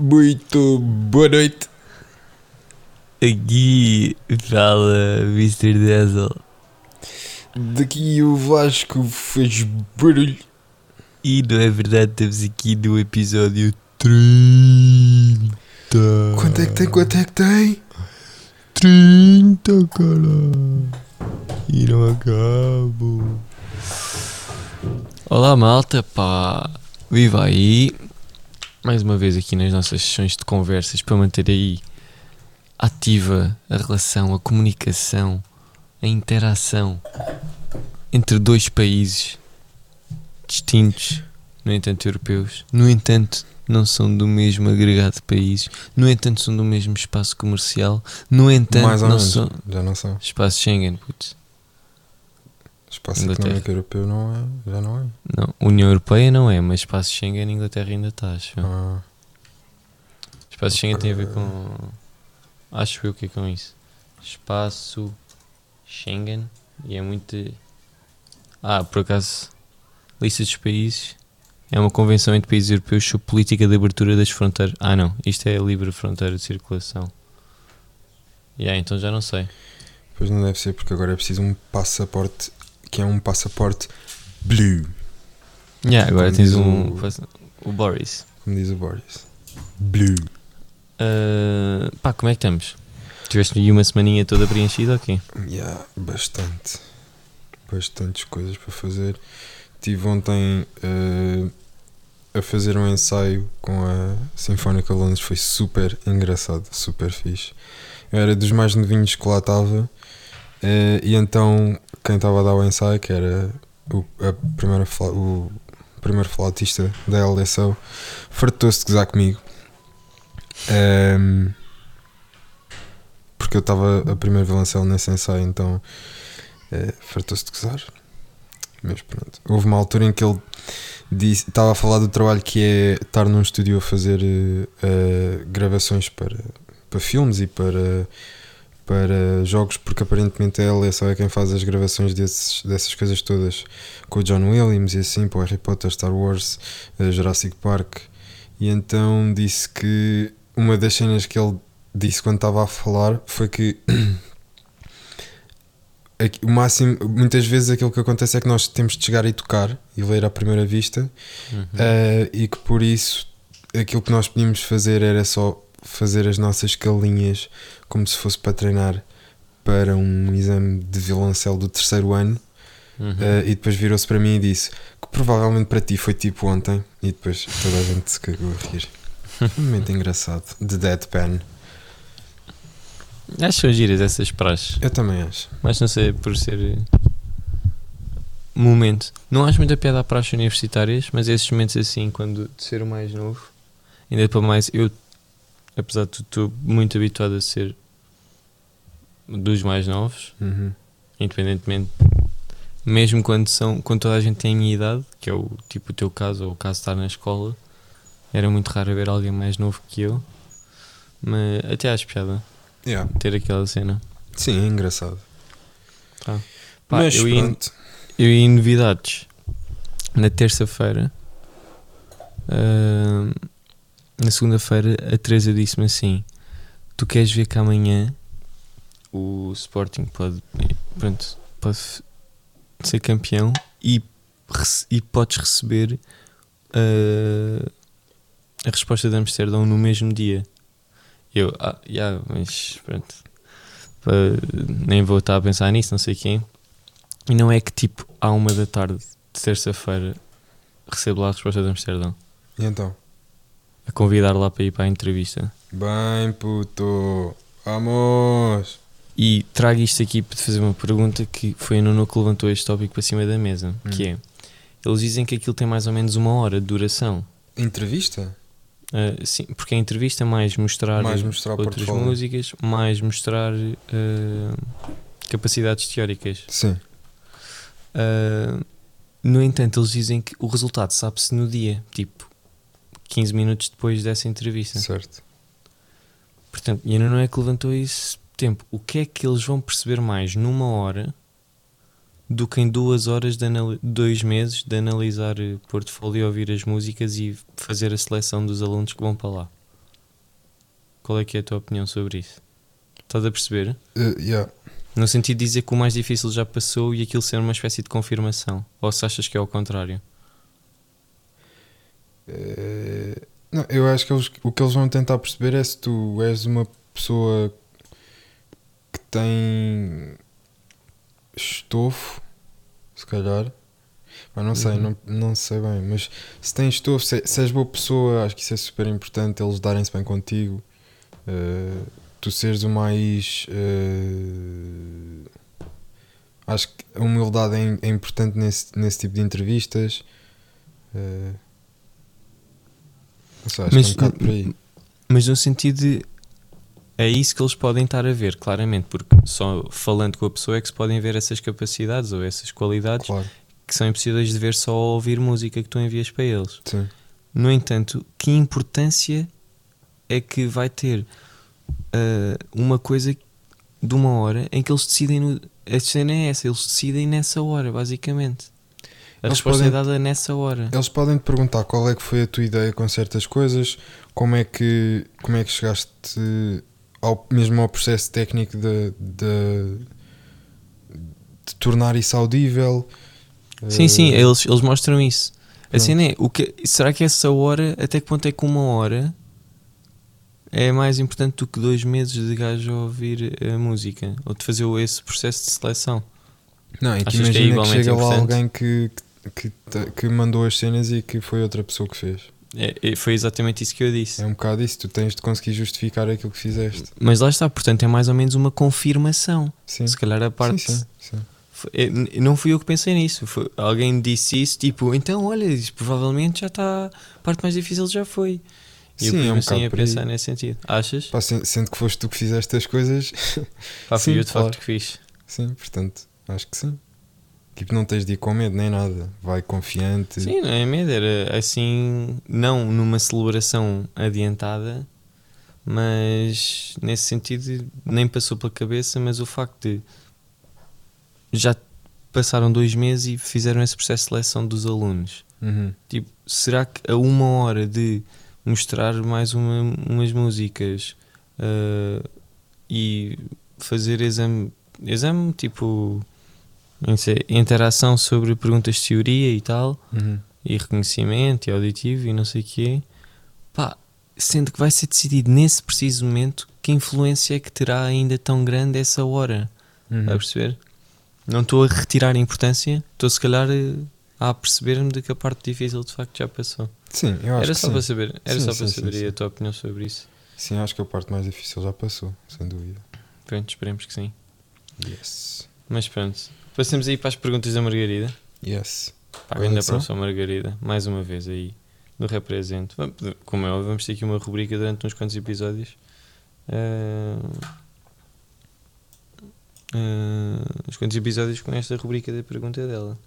Muito boa noite. Aqui fala Mr. Dazzle. Daqui o Vasco fez barulho. E não é verdade, estamos aqui no episódio 30. Quanto é que tem? Quanto é que tem? 30, cara. E não acabo. Olá, malta, pá. Viva aí. Mais uma vez aqui nas nossas sessões de conversas para manter aí ativa a relação, a comunicação, a interação entre dois países distintos, no entanto europeus, no entanto não são do mesmo agregado de países, no entanto são do mesmo espaço comercial, no entanto Mais ou não menos. são Já não são. espaço Schengen, putz. Espaço Inglaterra. Económico Europeu não é. Já não é. Não, União Europeia não é, mas espaço Schengen Inglaterra ainda está, acho. Ah, Espaço Schengen tem a ver com. Acho eu que é com isso. Espaço Schengen e é muito. Ah, por acaso, lista dos países é uma convenção entre países europeus sobre política de abertura das fronteiras. Ah, não, isto é a livre fronteira de circulação. E yeah, então já não sei. pois não deve ser porque agora é preciso um passaporte que é um passaporte blue, Yeah, agora tens um. o- O Boris. como diz o Boris. Blue. Ah, pá, como é que estamos? Tiveste aí uma semaninha toda preenchida ok? Yeah, bastante. Bastantes coisas para fazer. Estive ontem eh, a fazer um ensaio com a Sinfónica Londres, foi super engraçado, super fixe. Eu era dos mais novinhos que lá estava, eh, e então quem estava a dar o ensaio, que era o, a primeira, o primeiro flautista da LSO, fartou-se de gozar comigo. Ehm, porque eu estava a primeiro violoncelo nesse ensaio, então eh, fartou-se de gozar. Mas pronto. Houve uma altura em que ele estava a falar do trabalho que é estar num estúdio a fazer eh, gravações para, para filmes e para, para jogos, porque aparentemente ele é só é quem faz as gravações desses, dessas coisas todas com o John Williams e assim, para o Harry Potter, Star Wars, eh, Jurassic Park. E então disse que uma das cenas que ele disse quando estava a falar foi que o máximo, muitas vezes aquilo que acontece é que nós temos de chegar e tocar e ler à primeira vista Uhum. eh, e que por isso aquilo que nós podíamos fazer era só fazer as nossas calinhas como se fosse para treinar para um exame de violoncelo do terceiro ano. Uhum. eh, e depois virou-se para mim e disse que provavelmente para ti foi tipo ontem. E depois toda a gente se cagou a rir. Um momento engraçado de deadpan. Acho que são giras essas praxes, eu também acho. Mas não sei por ser eh, momento. Não acho muita piada a praxes universitárias, mas esses momentos assim, quando de ser o mais novo, ainda para mais, eu, apesar de tudo, estou muito habituado a ser dos mais novos, Uhum. independentemente, mesmo quando são, quando toda a gente tem a minha idade, que é o tipo o teu caso, ou o caso de estar na escola, era muito raro ver alguém mais novo que eu, mas até acho piada Yeah. ter aquela cena. sim, é engraçado Pá, mas eu, ia, pronto eu ia em novidades na terça-feira. ahm, na segunda-feira, a Teresa disse-me assim: Tu queres ver que amanhã o Sporting pode, pronto, pode ser campeão e, e podes receber ah, a resposta de Amsterdão no mesmo dia. Eu, ah, yeah, mas pronto, nem vou estar a pensar nisso, não sei quem. E não é que tipo, à uma da tarde de terça-feira recebo lá a resposta de Amsterdão. e então A convidar lá para ir para a entrevista. bem puto vamos E trago isto aqui para te fazer uma pergunta que foi a Nuno que levantou este tópico para cima da mesa. Que é, eles dizem que aquilo tem mais ou menos uma hora de duração. entrevista Ah, sim, porque a entrevista é mais mostrar, Mais mostrar outras músicas, mais mostrar ah, capacidades teóricas. sim Uh, no entanto, eles dizem que o resultado sabe-se no dia, tipo 15 minutos depois dessa entrevista. certo Portanto, e ainda não é que levantou esse tempo. O que é que eles vão perceber mais numa hora do que em duas horas, de dois meses de analisar eh, portfólio, ouvir as músicas e fazer a seleção dos alunos que vão para lá? qual é que é a tua opinião sobre isso. Estás a perceber? Uh, yeah. No sentido de dizer que o mais difícil já passou e aquilo ser uma espécie de confirmação. Ou se achas que é ao contrário? Uh, não, eu acho que eles, o que eles vão tentar perceber é se tu és uma pessoa que tem estofo, se calhar. Mas não sei, Uhum. não, não sei bem, mas se tens estofo, se, se és boa pessoa, acho que isso é super importante, eles darem-se bem contigo, uh, tu seres o mais. uh, acho que a humildade é, é importante nesse, nesse tipo de entrevistas. uh, sei, acho Mas- é um. Mas no sentido de. É isso que eles podem estar a ver, claramente, porque só falando com a pessoa é que se podem ver essas capacidades ou essas qualidades Claro, que são impossíveis de ver só ao ouvir música que tu envias para eles. sim. No entanto, que importância é que vai ter ah, uma coisa de uma hora em que eles decidem. No, a cena é essa, eles decidem nessa hora, basicamente. A Eles resposta é podem- dada nessa hora. Eles podem te perguntar qual é que foi a tua ideia com certas coisas, como é que, como é que chegaste ao, mesmo ao processo técnico de, de, de tornar isso audível. Sim, sim, Eh, eles, eles mostram isso. A pronto. cena é, o que, será que essa hora, até que ponto é que uma hora é mais importante do que dois meses de gajo a ouvir a música? Ou de fazer esse processo de seleção? Não, e que Achas que é imagina que, igualmente chega lá alguém que, que, que, que mandou as cenas e que foi outra pessoa que fez. É, é- foi exatamente isso que eu disse. É um bocado isso, tu tens de conseguir justificar aquilo que fizeste. Mas lá está, portanto é mais ou menos uma confirmação. Sim, Se calhar a parte. sim, sim, é, não fui eu que pensei nisso. Foi, alguém disse isso, tipo, então olha, isso provavelmente já está. A parte mais difícil já foi. E eu Sim, é um bocado a aí. pensar nesse sentido. Achas? Pá, sen- sendo que foste tu que fizeste as coisas, Pá, fui sim, eu de claro. facto que fiz. sim, portanto, acho que sim. Tipo, não tens de ir com medo nem nada. Vai confiante. Sim, não é medo, era assim, não numa celebração adiantada, mas nesse sentido nem passou pela cabeça, mas o facto de já passaram dois meses e fizeram esse processo de seleção dos alunos. Uhum. Tipo, será que a uma hora de mostrar mais uma- umas músicas ah, e fazer exame, exame tipo interação sobre perguntas de teoria e tal, Uhum. e reconhecimento e auditivo e não sei o quê, pá, sendo que vai ser decidido nesse preciso momento que influência é que terá ainda tão grande essa hora. Uhum. A perceber? Não estou a retirar a importância, estou se calhar eh, a perceber-me de que a parte difícil de facto já passou. Sim, eu acho Era que só sim. para saber, era Sim, só sim, para saber a tua opinião sobre isso. Sim, acho que a parte mais difícil já passou, sem dúvida. Pronto, esperemos que sim. Yes. Mas pronto, passemos aí para as perguntas da Margarida. Yes. Pá, ainda que são? professor Margarida, mais uma vez aí no Represento. Como é óbvio, vamos ter aqui uma rubrica durante uns quantos episódios. Ah, ah, uns quantos episódios com esta rubrica da pergunta dela.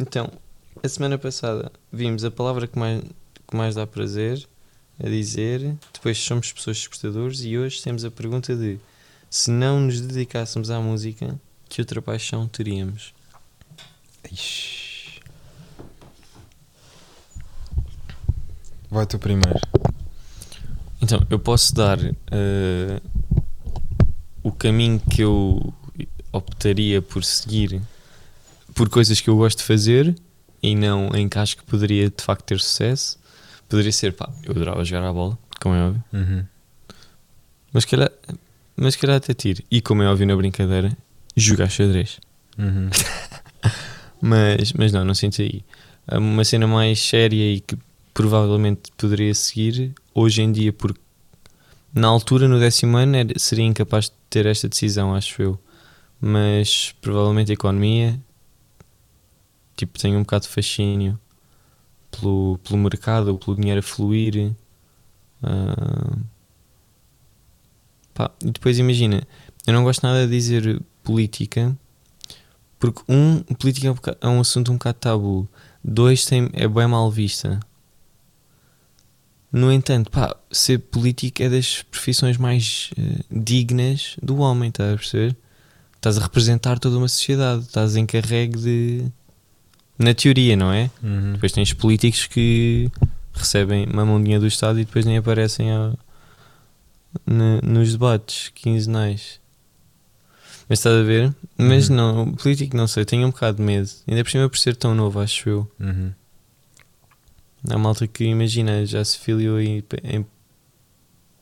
Então, a semana passada vimos a palavra que mais, que mais dá prazer a dizer, depois somos pessoas despertadores e hoje temos a pergunta de se não nos dedicássemos à música, que outra paixão teríamos? Ixi. Vai tu primeiro. Então, eu posso dar eh, o caminho que eu optaria por seguir por coisas que eu gosto de fazer e não em que acho que poderia de facto ter sucesso. Poderia ser, pá, eu adorava jogar a bola, como é óbvio, Uhum. mas calhar, mas calhar até tiro. E como é óbvio na brincadeira, jogar xadrez. Uhum. Mas, mas não, não sinto aí. Há Uma cena mais séria e que provavelmente poderia seguir hoje em dia, porque na altura, no décimo ano, era- seria incapaz de ter esta decisão, acho eu. Mas provavelmente a economia, tipo, tenho um bocado de fascínio pelo, pelo mercado, pelo dinheiro a fluir. Ah, pá, e depois imagina, eu não gosto nada de dizer política, porque um, política é um, boca- é um assunto um bocado tabu. Dois, tem, é bem mal vista. No entanto, pá, ser político é das profissões mais eh, dignas do homem, estás a perceber? Estás a representar toda uma sociedade, estás encarregue de. Na teoria, não é? Uhum. Depois tens políticos que recebem, mamam dinheiro do Estado e depois nem aparecem a- ne- nos debates quinzenais. Mas estás a ver? Mas Uhum. não, político não sei, tenho um bocado de medo. Ainda por cima por ser tão novo, acho eu. Uhum. Há malta que imagina, já se filiou em, em-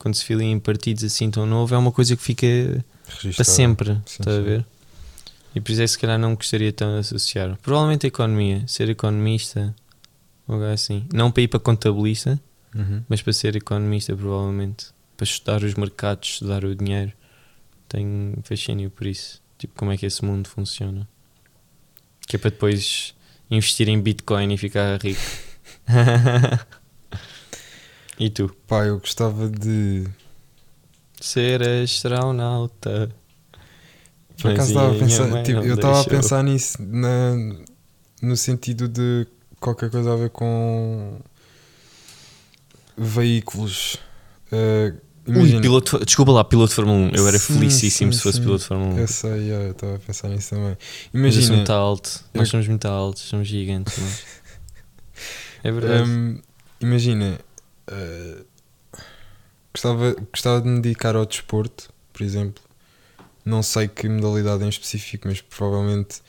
quando se filia em partidos assim tão novo, é uma coisa que fica para sempre, Sim, estás a sim. ver? E por isso é que se calhar não gostaria tão de associar. Provavelmente a economia, ser economista, algo assim. Não para ir para contabilista, Uhum. mas para ser economista, provavelmente. Para estudar os mercados, estudar o dinheiro. Tenho fascínio por isso. Tipo, como é que esse mundo funciona. Que é para depois investir em Bitcoin e ficar rico. e tu? Pá, eu gostava de. Ser astronauta. Por acaso estava a pensar, tipo, eu estava a pensar nisso na, no sentido de qualquer coisa a ver com veículos. Ui, piloto, desculpa lá, piloto de Fórmula 1. Eu era Sim, felicíssimo sim, se fosse sim. piloto de Fórmula 1. eu sei, eu estava a pensar nisso também. Mas eu Imagina, muito alto. Nós eu- somos muito altos, somos gigantes. mas- É verdade. hum, imagina, eh, gostava, gostava de me dedicar ao desporto, por exemplo. Não sei que modalidade em específico, mas provavelmente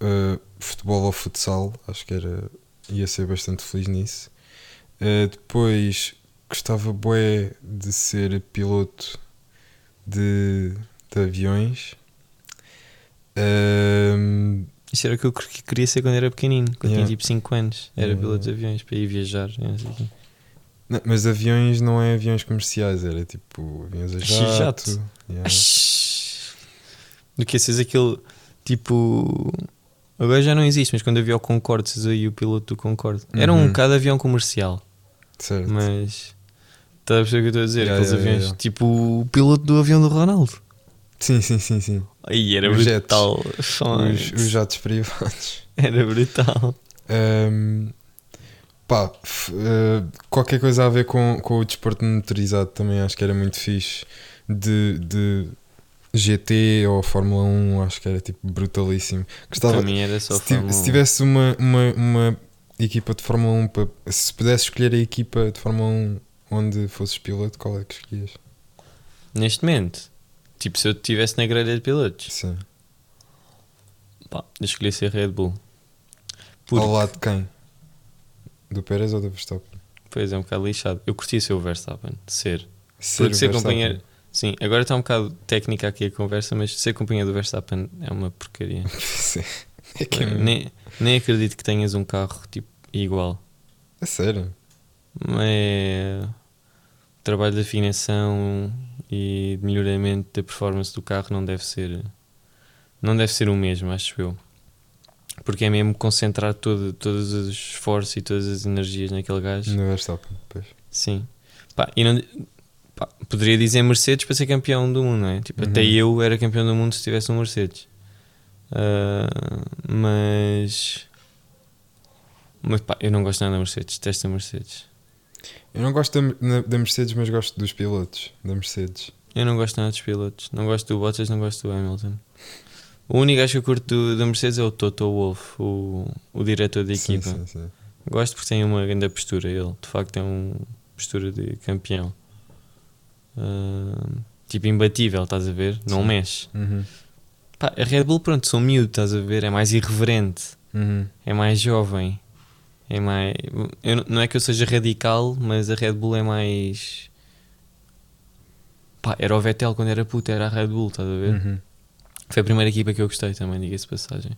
eh, futebol ou futsal. Acho que era, ia ser bastante feliz nisso. Eh, depois gostava bué de ser piloto de, de aviões. Hum, Isso era o que eu que- queria ser quando era pequenino, quando Yeah. tinha tipo 5 anos. Era Yeah, piloto de aviões para ir viajar. não mas aviões não é aviões comerciais, era tipo aviões a Jato. jato. yeah. Do que seres aquele tipo. Agora já não existe, mas quando havia o Concorde, seres aí o piloto do Concorde. Era um Uhum. bocado avião comercial, Certo. mas. Estás a perceber o que eu estou a dizer? Yeah, Aqueles yeah, aviões, yeah, tipo o piloto do avião do Ronaldo. Sim, sim, sim, sim. Aí era Os jets. brutal. Os, Fontes. os jatos privados. Era brutal. Hum, pá, eh, qualquer coisa a ver com, com o desporto motorizado também acho que era muito fixe. De, de GT ou Fórmula 1, acho que era tipo brutalíssimo. Gostava, Para mim era só se, Fórmula se 1. tivesse uma, uma, uma equipa de Fórmula 1, pa- se pudesse escolher a equipa de Fórmula 1 onde fosses piloto, qual é que escolhias? Neste momento, tipo, se eu estivesse na grelha de pilotos, Sim. pá, eu escolhi ser Red Bull. Ao Porque, lado de quem? Do Pérez ou do Verstappen? pois é um bocado lixado. Eu curtia ser o Verstappen, ser. Ser Porque ser Verstappen. companheiro. Sim, agora está um bocado técnica aqui a conversa, mas ser companheiro do Verstappen é uma porcaria. Sim. É que é, nem, nem acredito que tenhas um carro tipo igual. é sério. É o trabalho de afinação e de melhoramento da performance do carro não deve ser não deve ser o mesmo, acho eu. Porque é mesmo concentrar todo, todos os esforços e todas as energias naquele gajo. No Verstappen, pois. Sim. Pá, e não, pá, poderia dizer Mercedes para ser campeão do mundo, não é? Tipo, Uhum. até eu era campeão do mundo se tivesse um Mercedes. Ah, mas. Mas pá, eu não gosto nada da Mercedes, detesto a Mercedes. Eu não gosto da, da Mercedes, mas gosto dos pilotos da Mercedes. Eu não gosto nada dos pilotos. Não gosto do Bottas, não gosto do Hamilton. O único gajo que eu curto da Mercedes é o Toto Wolff, o, o diretor da Sim, equipa. sim, sim. Gosto porque tem uma grande postura. Ele, de facto, é uma postura de campeão. Ah, tipo, imbatível, estás a ver? Não Sim. mexe. Uhum. Pá, a Red Bull, pronto, são miúdo, estás a ver? É mais irreverente, Uhum. é mais jovem. É mais. Eu, não- é que eu seja radical, mas a Red Bull é mais. Pá, era o Vettel quando era puto, era a Red Bull, estás a ver? Uhum. Foi a primeira equipa que eu gostei também, diga-se de passagem.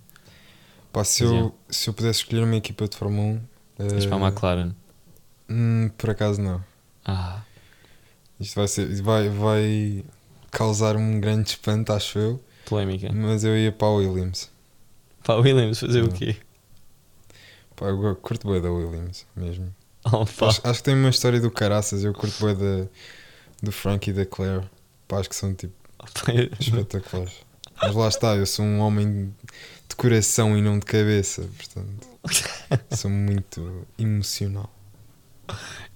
Pá, se, Mas eu, se eu pudesse escolher uma equipa de Fórmula 1, Mas para a eh, McLaren. hum, por acaso não. Ah, Isto vai, ser, vai, vai causar um grande espanto, acho eu. Polémica. Mas eu ia para a Williams. Pá, Williams, fazer o Não. quê? Pá, eu curto bem da Williams mesmo. Oh. Acho, acho que tem uma história do caraças. Eu curto bem da, do Frank e da Claire. Pá, acho que são tipo eu- espetaculares. Mas lá está, eu sou um homem de coração e não de cabeça, portanto, sou muito emocional.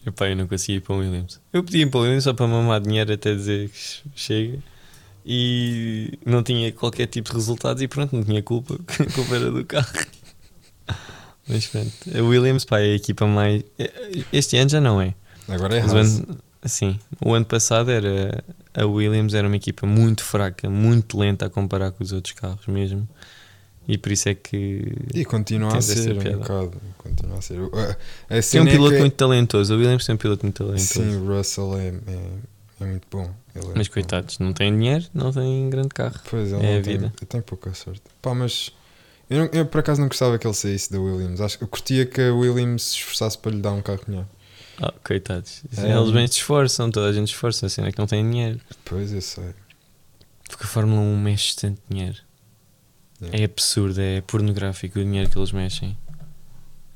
Epá, eu não consegui ir para o Williams. Eu pedi para o Williams só para mamar dinheiro até dizer que chega. E não tinha qualquer tipo de resultados e pronto, não tinha culpa. A culpa era do carro. Mas pronto. A Williams, pá, é a equipa mais. Este ano já não é. Agora é Haas. sim, o ano passado era. A Williams era uma equipa muito fraca, muito lenta a comparar com os outros carros mesmo. E por isso é que. E continua a ser um bocado. Continua a ser. A, Tem um é piloto que- muito talentoso. A Williams tem um piloto muito talentoso. Sim, o Russell é, é, é muito bom. É Mas muito bom. coitados, não tem dinheiro, não tem grande carro. Pois ele é a tem, vida. tem pouca sorte. Pá, mas eu, eu por acaso não gostava que ele saísse da Williams. Acho que eu curtia que a Williams se esforçasse para lhe dar um carro melhor. Ah, coitados. É. Eles bem se esforçam, toda a gente se esforça, a cena é que não tem dinheiro. Pois eu sei. Porque a Fórmula 1 mexe tanto dinheiro. Yeah. É absurdo, é pornográfico o dinheiro que eles mexem.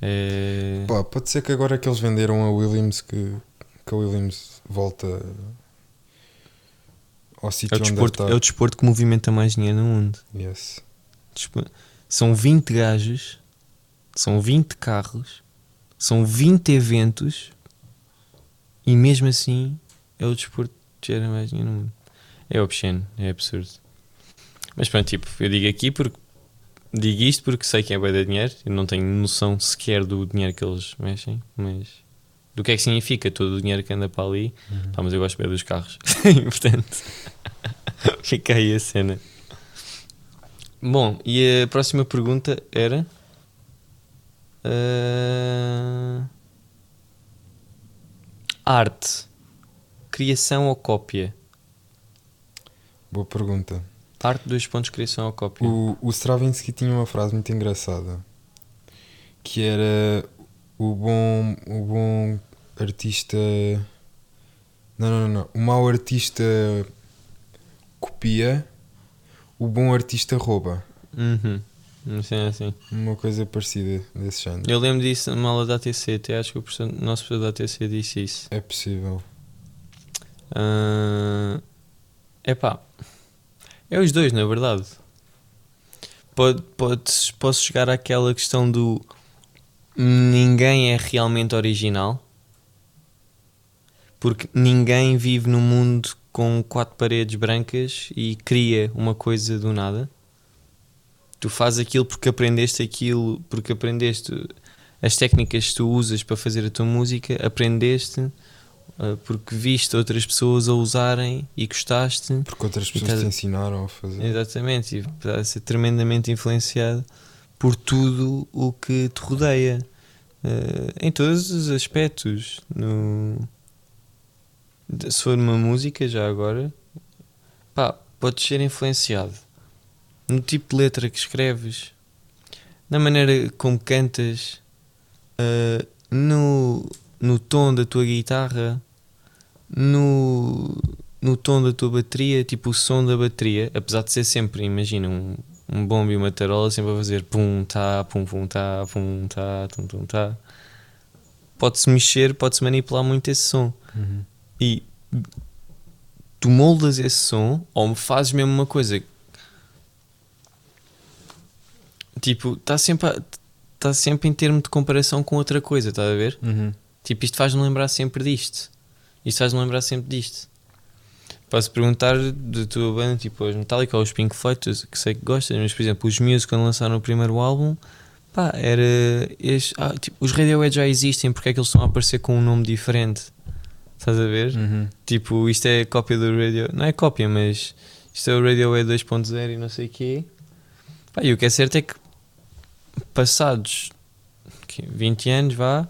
É... Pá, pode ser que agora que eles venderam a Williams que, que a Williams volta ao É sítio o, onde desporto, está. é o desporto que movimenta mais dinheiro no mundo. Yes. São 20 gajos, são 20 carros, são 20 eventos e mesmo assim é o desporto que gera mais dinheiro no mundo. É obsceno, é absurdo. Mas pronto, tipo, eu digo aqui porque digo isto porque sei que é bem de dinheiro e não tenho noção sequer do dinheiro que eles mexem, mas do que é que significa todo o dinheiro que anda para ali. Pá, mas eu gosto bem dos carros. Portanto, fica aí a cena. Bom, e a próxima pergunta era. ah, arte. Criação ou cópia? Boa pergunta. Arte, dois pontos, criação ou cópia? O, o Stravinsky tinha uma frase muito engraçada que era o bom, o bom artista. Não, não, não, não. O mau artista copia, o bom artista rouba. Uhum. Sei assim. Uma coisa parecida desse género. Eu lembro disso na aula da ATC, até acho que o professor- o nosso professor da ATC disse isso. É possível. É epá, é os dois, na verdade. Pode, podes- posso chegar àquela questão do ninguém é realmente original porque ninguém vive num mundo com quatro paredes brancas e cria uma coisa do nada. Tu fazes aquilo porque aprendeste aquilo, porque aprendeste as técnicas que tu usas para fazer a tua música, aprendeste uh, porque viste outras pessoas a usarem e gostaste. Porque outras pessoas estás- te ensinaram a fazer. Exatamente, e estás a ser tremendamente influenciado por tudo o que te rodeia eh, em todos os aspectos. No, se for uma música, já agora, pá, podes ser influenciado no tipo de letra que escreves, na maneira como cantas, eh, no, no tom da tua guitarra, no, no tom da tua bateria, tipo o som da bateria, apesar de ser sempre, imagina, um, um bombo e uma tarola sempre a fazer pum, tá, pum, pum, tá, pum, tá, tum, tum, tá. Pode-se mexer, pode-se manipular muito esse som. Uhum. E tu moldas esse som ou fazes mesmo uma coisa tipo, está sempre, a- tá sempre em termo de comparação com outra coisa, estás a ver? Uhum. Tipo, isto faz-me lembrar sempre disto. Isto faz-me lembrar sempre disto. Posso perguntar da tua banda, tipo, os Metallica ou os Pink Floyd, que sei que gostas, mas por exemplo, os Muse quando lançaram o primeiro álbum, pá, era. este- ah, tipo, os Radiohead já existem, porque é que eles estão a aparecer com um nome diferente? Estás a ver? Uhum. Tipo, isto é cópia do Radio. Não é cópia, mas isto é o Radiohead 2.0 e não sei o quê. Pá, e o que é certo é que passados quê, 20 anos, vá,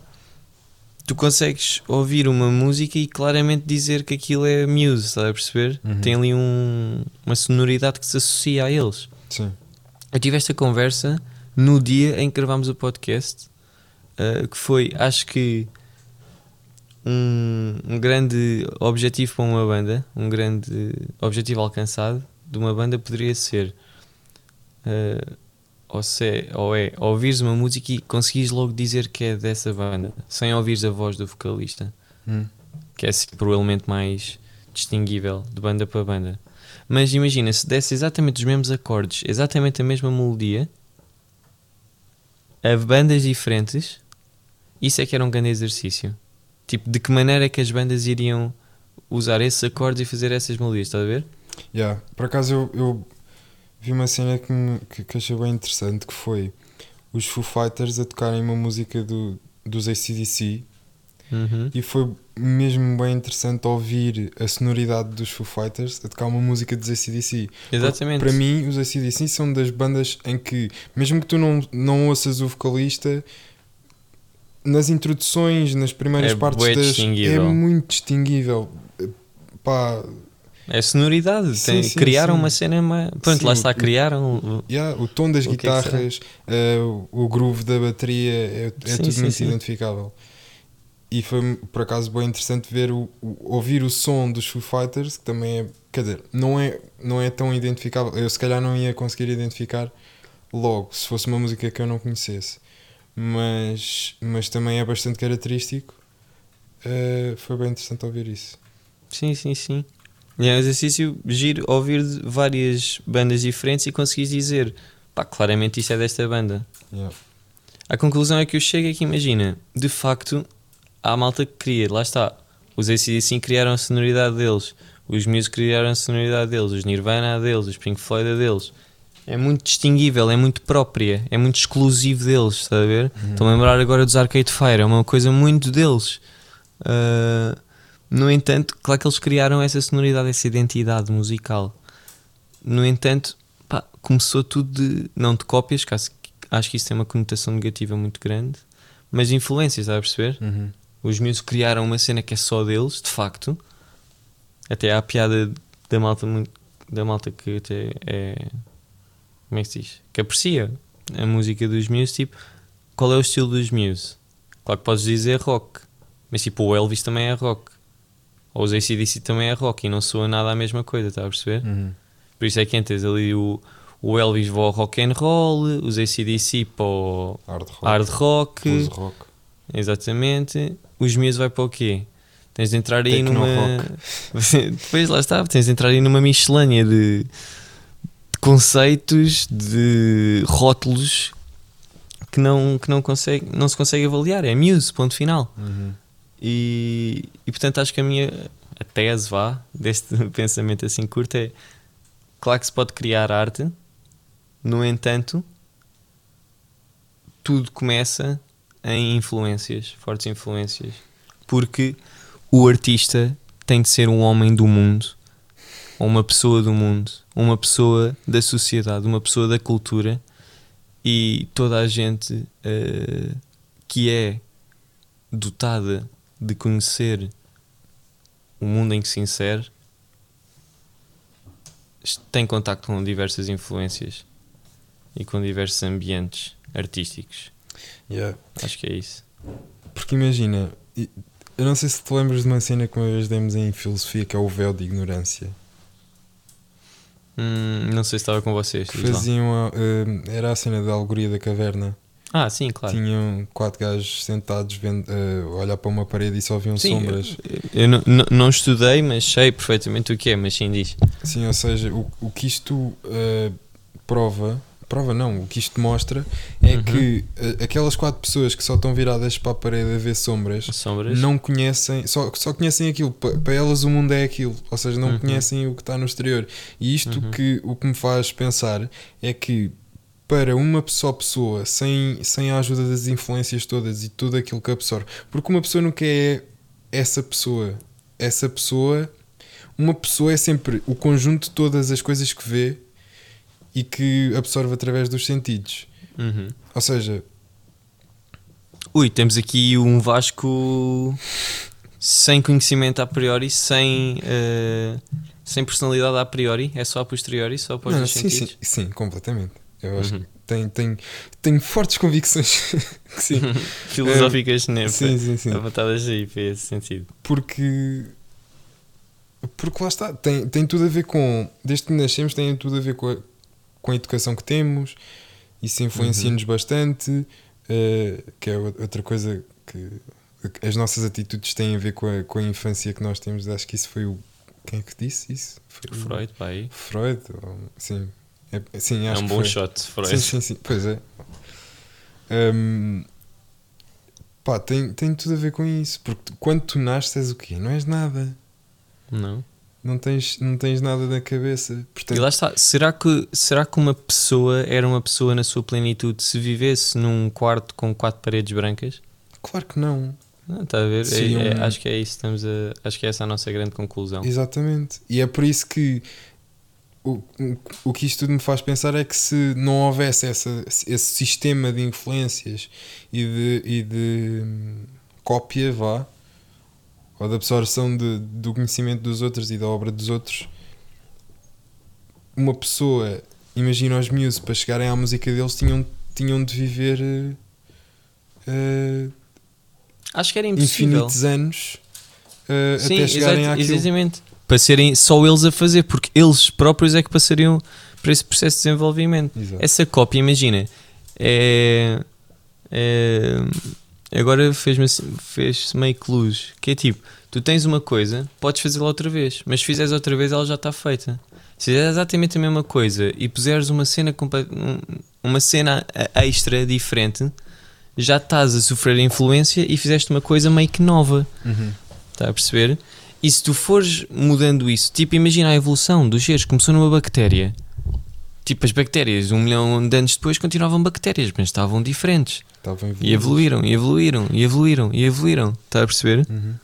tu consegues ouvir uma música e claramente dizer que aquilo é Muse, estás a perceber? Uhum. Tem ali um- uma sonoridade que se associa a eles. Sim. Eu tive esta conversa no dia em que gravámos o podcast, uh, que foi, acho que, um, um grande objetivo para uma banda, um grande objetivo alcançado de uma banda poderia ser uh, ou, se, ou é ouvires uma música e conseguires logo dizer que é dessa banda, sem ouvires a voz do vocalista Uhum. que é sempre o elemento mais distinguível de banda para banda. Mas imagina, se desse exatamente os mesmos acordes, exatamente a mesma melodia, a bandas diferentes, isso é que era um grande exercício. Tipo, de que maneira é que as bandas iriam usar esses acordes e fazer essas melodias, estás a ver? Yeah. Por acaso eu, eu vi uma cena que, me, que, que achei bem interessante que foi os Foo Fighters a tocarem uma música do, dos ACDC Uhum. e foi mesmo bem interessante ouvir a sonoridade dos Foo Fighters a tocar uma música dos ACDC. Exatamente. Para mim, os ACDC são das bandas em que, mesmo que tu não, não ouças o vocalista, nas introduções, nas primeiras É partes das. É muito distinguível. Pá, É sonoridade. Sim, tem- sim, criaram sim. uma cena. mais- Pronto, lá está, criaram. yeah, o tom das O é guitarras, eh, o- o groove da bateria, é, é tudo muito identificável. E foi por acaso bem interessante ver o, o- ouvir o som dos Foo Fighters, que também é, quer dizer, não é, não é tão identificável. Eu se calhar não ia conseguir identificar logo se fosse uma música que eu não conhecesse, mas, mas também é bastante característico. Eh, foi bem interessante ouvir isso. Sim, sim, sim. É um exercício giro ouvir de várias bandas diferentes e conseguires dizer, pá, claramente isto é desta banda. Yeah. A conclusão é que eu chego é que imagina, de facto, há a malta que cria, lá está. Os ACDC criaram a sonoridade deles, os Muse criaram a sonoridade deles, os Nirvana a deles, os Pink Floyd a deles. É muito distinguível, é muito própria, é muito exclusivo deles, está a ver? Estou a lembrar agora dos Arcade Fire, é uma coisa muito deles. Ah, no entanto, claro que eles criaram essa sonoridade, essa identidade musical. No entanto, pá, começou tudo de, não de cópias, que acho, acho que isso tem uma conotação negativa muito grande, mas de influências, estás a perceber? Uhum. Os meus criaram uma cena que é só deles, de facto. Até há a piada da malta, da malta que até é. Como é que se diz? Que aprecia a música dos Muse. Tipo, qual é o estilo dos Muse? Claro que podes dizer rock, mas tipo, o Elvis também é rock. Ou os ACDC também é rock e não soa nada a mesma coisa, estás a perceber? Uhum. Por isso é que entras ali o, o Elvis vai ao rock and roll, os ACDC para o Hard rock, hard rock. rock. Exatamente. Os meus vai para o quê? Tens de entrar aí Tecno numa. Depois lá está, tens de entrar aí numa miscelânea de conceitos, de rótulos que não, que não, consegue, não se consegue avaliar. É Muse, ponto final. Uhum. E, e portanto acho que a minha a tese vá deste pensamento assim curto é claro que se pode criar arte, no entanto, tudo começa em influências, fortes influências, porque o artista tem de ser um homem do mundo, uma pessoa do mundo, uma pessoa da sociedade, uma pessoa da cultura, e toda a gente eh, que é dotada de conhecer o mundo em que se insere tem contacto com diversas influências e com diversos ambientes artísticos. Yeah. Acho que é isso. Porque imagina, eu não sei se te lembras de uma cena que uma vez demos em filosofia que é o véu de ignorância. Hum, não sei se estava com vocês. Faziam eh, era a cena da alegoria da caverna. Ah, sim, claro. Tinham quatro gajos sentados vendo, eh, a olhar para uma parede e só viam Sim, sombras. Eu, eu não, não- não estudei, mas sei perfeitamente o que é, mas sim diz. Sim, ou seja, o, o que isto eh, prova, prova não, o que isto mostra é Uhum. que eh, aquelas quatro pessoas que só estão viradas para a parede a ver sombras Sombras. não conhecem, só, só conhecem aquilo, Pa- para elas o mundo é aquilo, ou seja, não Uhum. conhecem o que está no exterior. E isto Uhum. que, o que me faz pensar é que para uma só pessoa, sem, sem a ajuda das influências todas e tudo aquilo que absorve, porque uma pessoa nunca é essa pessoa, essa pessoa, uma pessoa é sempre o conjunto de todas as coisas que vê e que absorve através dos sentidos. Uhum. Ou seja, Ui, temos aqui um Vasco sem conhecimento a priori, sem, eh, sem personalidade a priori, é só a posteriori, só após Não, os sim, sim, sentidos. sim, completamente. Eu acho Uhum. que tem, tem, tem fortes convicções sim. Filosóficas né, sim, sim, sim. apontadas aí para esse sentido. Porque porque lá está, tem, tem tudo a ver com desde que nascemos tem tudo a ver com a, com a educação que temos, isso influencia-nos Uhum. bastante, eh, que é o- outra coisa que as nossas atitudes têm a ver com a, com a infância que nós temos. Acho que isso foi o. Quem é que disse isso? Foi o Freud, pá, aí. Freud? ou- sim. É, sim, É acho um que bom foi. shot, Freud. Sim, sim, sim. Pois é. Hum, pá, tem, tem tudo a ver com isso. Porque quando tu nasces és o quê? Não és nada. Não? Não tens, não tens nada na cabeça. Portanto, E lá está. Será que, será que uma pessoa era uma pessoa na sua plenitude se vivesse num quarto com quatro paredes brancas? claro que não. Não, está a ver? É- é- um- acho que é isso. Estamos a, acho que é essa a nossa grande conclusão. Exatamente. E é por isso que o, o, o que isto tudo me faz pensar é que se não houvesse essa, esse sistema de influências e de, e de hum, cópia, vá, ou de absorção de, do conhecimento dos outros e da obra dos outros, uma pessoa, imagina os Muse, para chegarem à música deles, tinham, tinham de viver eh, Acho que era impossível. infinitos anos eh, Sim, até chegarem exato, àquilo. exatamente. Para serem só eles a fazer, porque eles próprios é que passariam por esse processo de desenvolvimento. Exato. Essa cópia, imagina, é, é- agora fez-me assim- fez-se meio que luz, que é tipo, tu tens uma coisa, podes fazê-la outra vez, mas se fizeres outra vez ela já está feita. Se fizeres exatamente a mesma coisa e puseres uma cena, um- uma cena extra diferente, já estás a sofrer influência e fizeste uma coisa meio que nova. Uhum. Está a perceber? E se tu fores mudando isso, tipo, imagina a evolução dos seres, começou numa bactéria. Tipo, as bactérias, um milhão de anos depois, continuavam bactérias, mas estavam diferentes. Estavam E evoluíram, e evoluíram, e evoluíram, e evoluíram. Está a perceber? Uhum.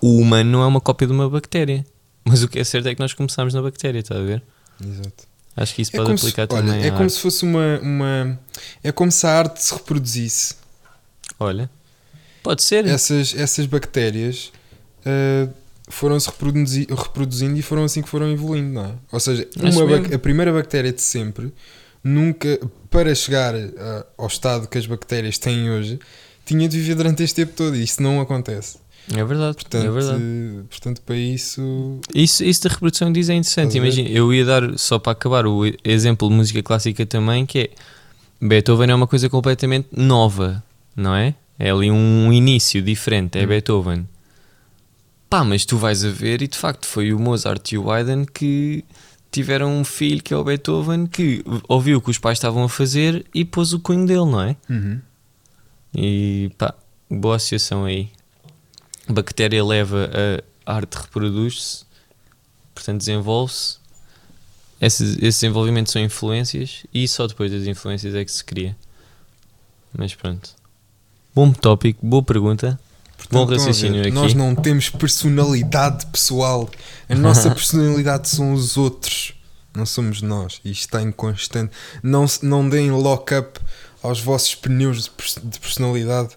O humano não é uma cópia de uma bactéria. Mas o que é certo é que nós começámos na bactéria, está a ver? Exato. Acho que isso É pode como, se, aplicar olha, também é como arte. se fosse uma, uma. É como se a arte se reproduzisse. Olha, pode ser. Essas, essas bactérias ah, foram-se reproduzi- reproduzindo e foram assim que foram evoluindo, não é? Ou seja, mesmo. a primeira bactéria de sempre, nunca, para chegar ah, ao estado que as bactérias têm hoje, tinha de viver durante este tempo todo e isso não acontece. É verdade, Portanto, é verdade. portanto para isso. Isso, isso da reprodução diz é interessante. Imagina, eu ia dar, só para acabar, o exemplo de música clássica também, que é Beethoven é uma coisa completamente nova, não é? É ali um início diferente, é Hum. Beethoven. Pá, mas tu vais a ver e de facto foi o Mozart e o Haydn que tiveram um filho que é o Beethoven que ouviu o que os pais estavam a fazer e pôs o cunho dele, não é? E pá, boa associação aí. A bactéria leva a arte reproduz-se, portanto desenvolve-se. Esses, esses desenvolvimentos são influências e só depois das influências é que se cria. Mas pronto. Bom tópico, boa pergunta. Bom Portanto, a raciocínio ver, aqui. Nós não temos personalidade pessoal. A nossa personalidade são os outros. Não somos nós. E isto está em constante. Não, não deem lock-up aos vossos pneus de pers- de personalidade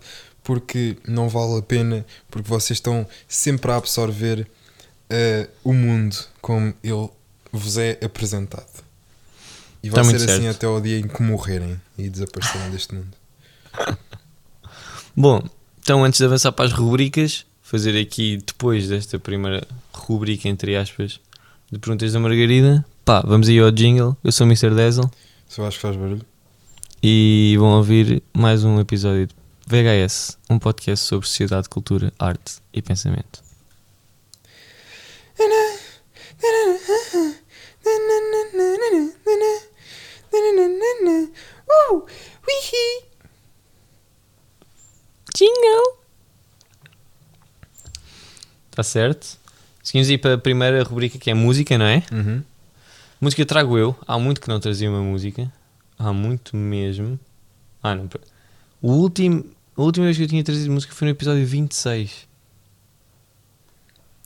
porque não vale a pena. Porque vocês estão sempre a absorver eh, o mundo como ele vos é apresentado. E vai ser assim certo. até ao dia em que morrerem e desaparecerem deste mundo. Bom, então antes de avançar para as rubricas, fazer aqui depois desta primeira rubrica, entre aspas, de perguntas da Margarida, pá, vamos aí ao jingle. Eu sou o Mr. Dazzle. Só acho que faz barulho. e vão ouvir mais um episódio de VHS, um podcast sobre sociedade, cultura, arte e pensamento. Está certo? Seguimos aí para a primeira rubrica que é música, não é? Uhum. Música trago eu. Há muito que não trazia uma música. Há muito mesmo. Ah, não. O último, a última vez que eu tinha trazido música foi no episódio 26.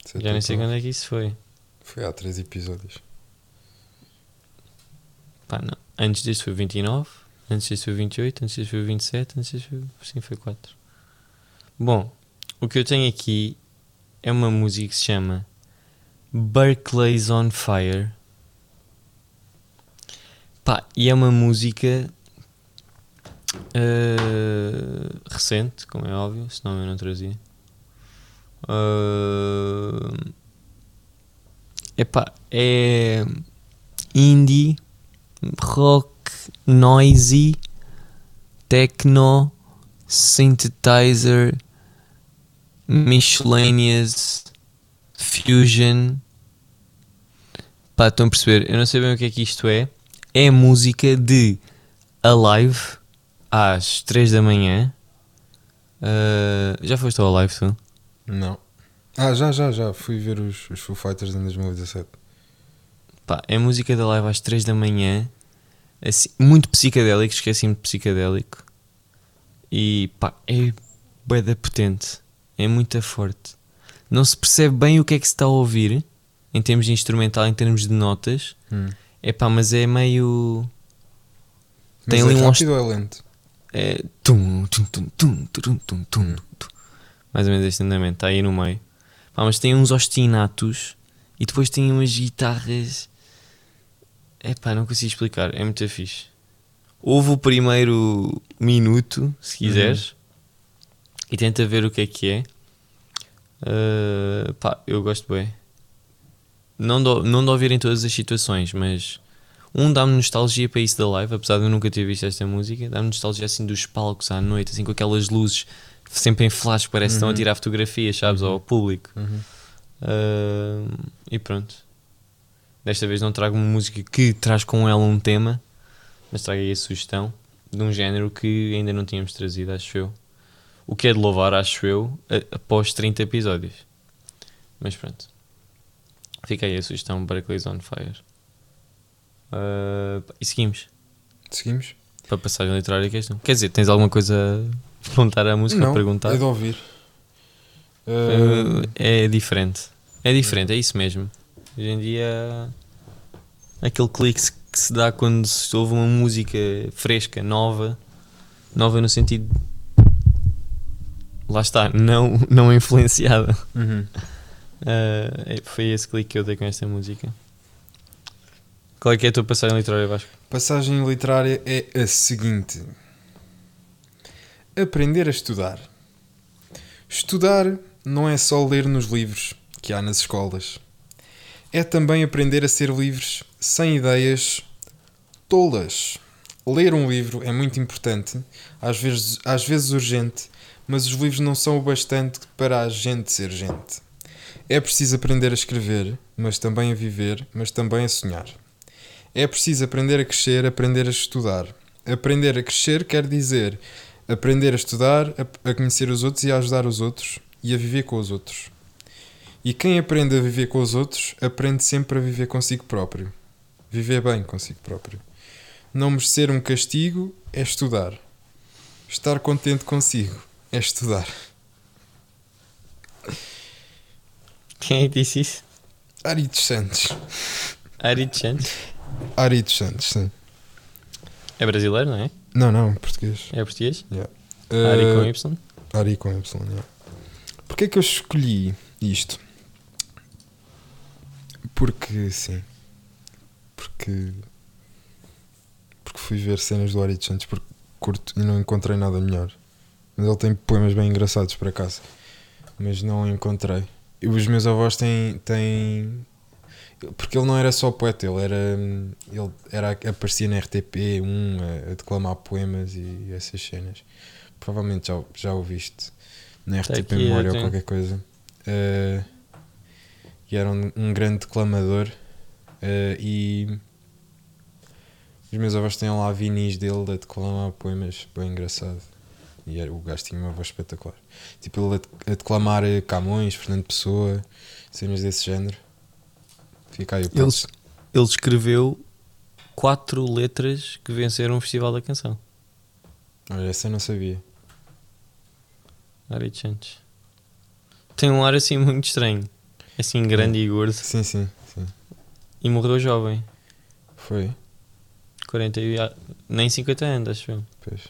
Isso é Já nem sei quando é que isso foi. Foi há três episódios. Pá, não. Antes deste foi 29. Antes deste foi 28. Antes deste foi 27. Antes deste foi. Sim, foi 4. Bom, o que eu tenho aqui é uma música que se chama Berkeley's on Fire. Pá, e é uma música eh, recente, como é óbvio, senão eu não trazia. Uh, epá, é indie, rock, noisy, techno, synthesizer, miscellaneous, fusion. Pá, estão a perceber? Eu não sei bem o que é que isto é. É música de Alive às 3 da manhã. Uh, já foste ao Alive tu? Não. Ah, já, já, já. Fui ver os, os Foo Fighters em 2017. Pá, é música da live às 3 da manhã. Assim, muito psicadélico, esqueci-me de psicadélico. E pá, é bué da potente. É muito forte. Não se percebe bem o que é que se está a ouvir em termos de instrumental, em termos de notas. Hum. É pá, mas é meio. Tem Mas ali é um rápido ou é lento? É. Tum, tum, tum, tum, tum, tum, tum, tum. Mais ou menos este andamento, está aí no meio. Pá, mas tem uns ostinatos e depois tem umas guitarras. É pá, não consigo explicar, é muito fixe. Houve o primeiro minuto, se quiseres, e tenta ver o que é que é. Uh, pá, eu gosto bem. Não de, não de ouvir em todas as situações, mas um dá-me nostalgia para isso da live, apesar de eu nunca ter visto esta música. Dá-me nostalgia assim dos palcos à noite, assim com aquelas luzes sempre em flash, parece que estão a Uhum. tirar fotografias, sabes, ao público. Uhum. Uh, e pronto. Desta vez não trago uma música que traz com ela um tema, mas trago aí a sugestão de um género que ainda não tínhamos trazido, acho eu. O que é de louvar, acho eu, a- após 30 episódios. Mas pronto. Fica aí a sugestão Barclays on Fire. Uh, e seguimos Seguimos? para a passagem literária que és tu. Quer dizer, tens alguma coisa a apontar à música, a Não, perguntar? é de ouvir. Uh, Uh, é diferente. É diferente, é isso mesmo. Hoje em dia, aquele clique que se dá quando se ouve uma música fresca, nova, nova no sentido. Lá está, não, não influenciada. uhum. Uh, foi esse clique que eu dei com esta música. Qual é que é a tua passagem literária, Vasco? Passagem literária é a seguinte: Aprender a estudar. Estudar não é só ler nos livros que há nas escolas. É também aprender a ser livres sem ideias tolas. Ler um livro é muito importante, às vezes, às vezes urgente, mas os livros não são o bastante para a gente ser gente. É preciso aprender a escrever, mas também a viver, mas também a sonhar. É preciso aprender a crescer, aprender a estudar. Aprender a crescer quer dizer aprender a estudar, a, conhecer os outros e a ajudar os outros e a viver com os outros. E quem aprende a viver com os outros, aprende sempre a viver consigo próprio. Viver bem consigo próprio. Não merecer um castigo é estudar. Estar contente consigo é estudar. Quem é que disse isso? Aritos Santos. Ari Chant. Aritos Santos, sim. É brasileiro, não é? Não, não, português. É português? Yeah. Ari com Y? Ari com Y, yeah. Porquê é que eu escolhi isto? Porque sim. Porque. Porque fui ver cenas do Ari Santos porque curto e não encontrei nada melhor. Mas ele tem poemas bem engraçados por acaso. Mas não encontrei. E os meus avós têm. têm porque ele não era só poeta, ele era. Ele era, aparecia na RTP1 a, a declamar poemas e essas cenas. Provavelmente já, já ouviste na Tá RTP aqui, Memória ou qualquer coisa. Eh, e era um, um grande declamador. eh, e os meus avós têm lá vinis dele a declamar poemas bem engraçado. E era, o gajo tinha uma voz espetacular. Tipo, ele a, a declamar eh, Camões, Fernando Pessoa, cenas desse género. Fica aí o Ele, ele escreveu quatro letras que venceram o Festival da Canção. Olha, essa eu não sabia. Ari Chantes. Tem um ar assim muito estranho. Assim grande e gordo. Sim, sim, sim. E morreu jovem. Foi. 40 e... ah, Nem 50 anos, acho eu. Pois.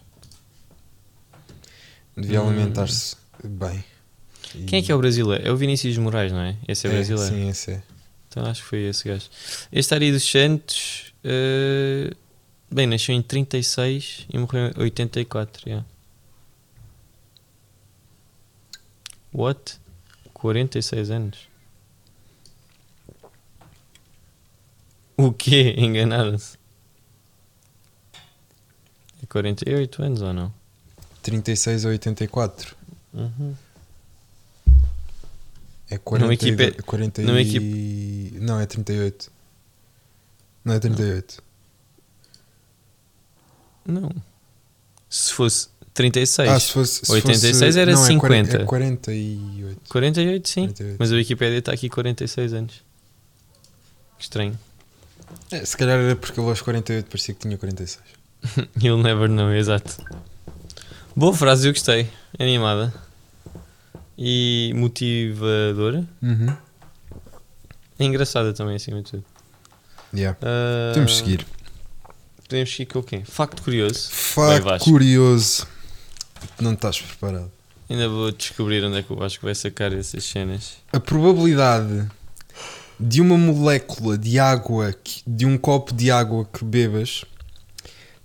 Devia Hum. alimentar-se bem. E- Quem é que é o brasileiro? É o Vinícius Moraes, não é? Esse é, É, brasileiro. Sim, esse é. Então acho que foi esse gajo. Este Ari dos Santos. eh, Bem, nasceu em 36 e morreu em 84. Yeah. What? 46 anos. O quê? Enganaram-se. É 48 anos ou não? 36 a 84. Uhum. É 40, Numa equipe- e- 40 numa e... Não, é 38. Não, é 38. Não. Se fosse 36. Ah, se fosse. Se 86 fosse, era não, é 50. É 48. 48, sim. 48. Mas a Wikipédia está aqui 46 anos. Que estranho. É, se calhar era porque ele aos 48 parecia que tinha 46. You'll never know, exato. Boa frase, eu gostei. Animada. E motivadora. Uhum. É engraçada também, acima de tudo. Yeah. Ah, Temos de seguir. Podemos seguir com o quê? Facto curioso. Facto curioso. Não estás preparado. Ainda vou descobrir onde é que o Vasco vai sacar essas cenas. A probabilidade de uma molécula de água, que- de um copo de água que bebas,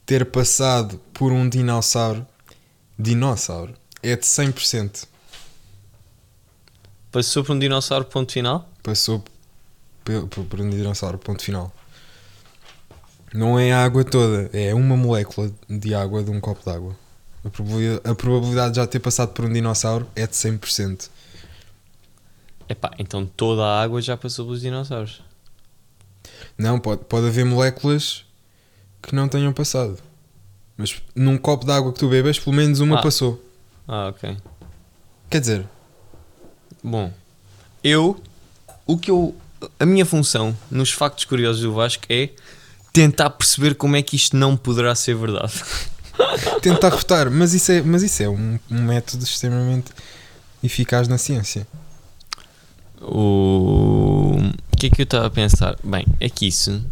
ter passado por um dinossauro, dinossauro, é de 100%. Passou por um dinossauro, ponto final? Passou por um dinossauro, ponto final. Não é a água toda, é uma molécula de água de um copo de água. A probabilidade, a probabilidade de já ter passado por um dinossauro é de 100%. Epá, então toda a água já passou pelos dinossauros. Não, pode, pode haver moléculas que não tenham passado. Mas num copo de água que tu bebas, pelo menos uma Ah. passou. Ah, ok. Quer dizer, Bom, eu, o que eu, a minha função nos factos curiosos do Vasco é tentar perceber como é que isto não poderá ser verdade. tentar refutar, mas isso é, mas isso é um, um método extremamente eficaz na ciência. O, o que é que eu estava a pensar? Bem, é que isso,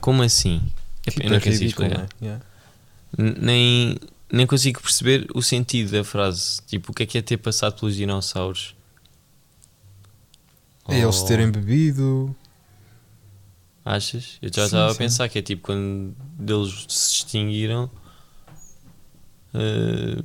como assim? Tipo, eu não é consigo explicar. é? Yeah. Nem, nem consigo perceber o sentido da frase. Tipo, o que é que é ter passado pelos dinossauros? É eles Ou- terem bebido. Achas? Eu já estava a pensar que é tipo quando eles se extinguiram, eh,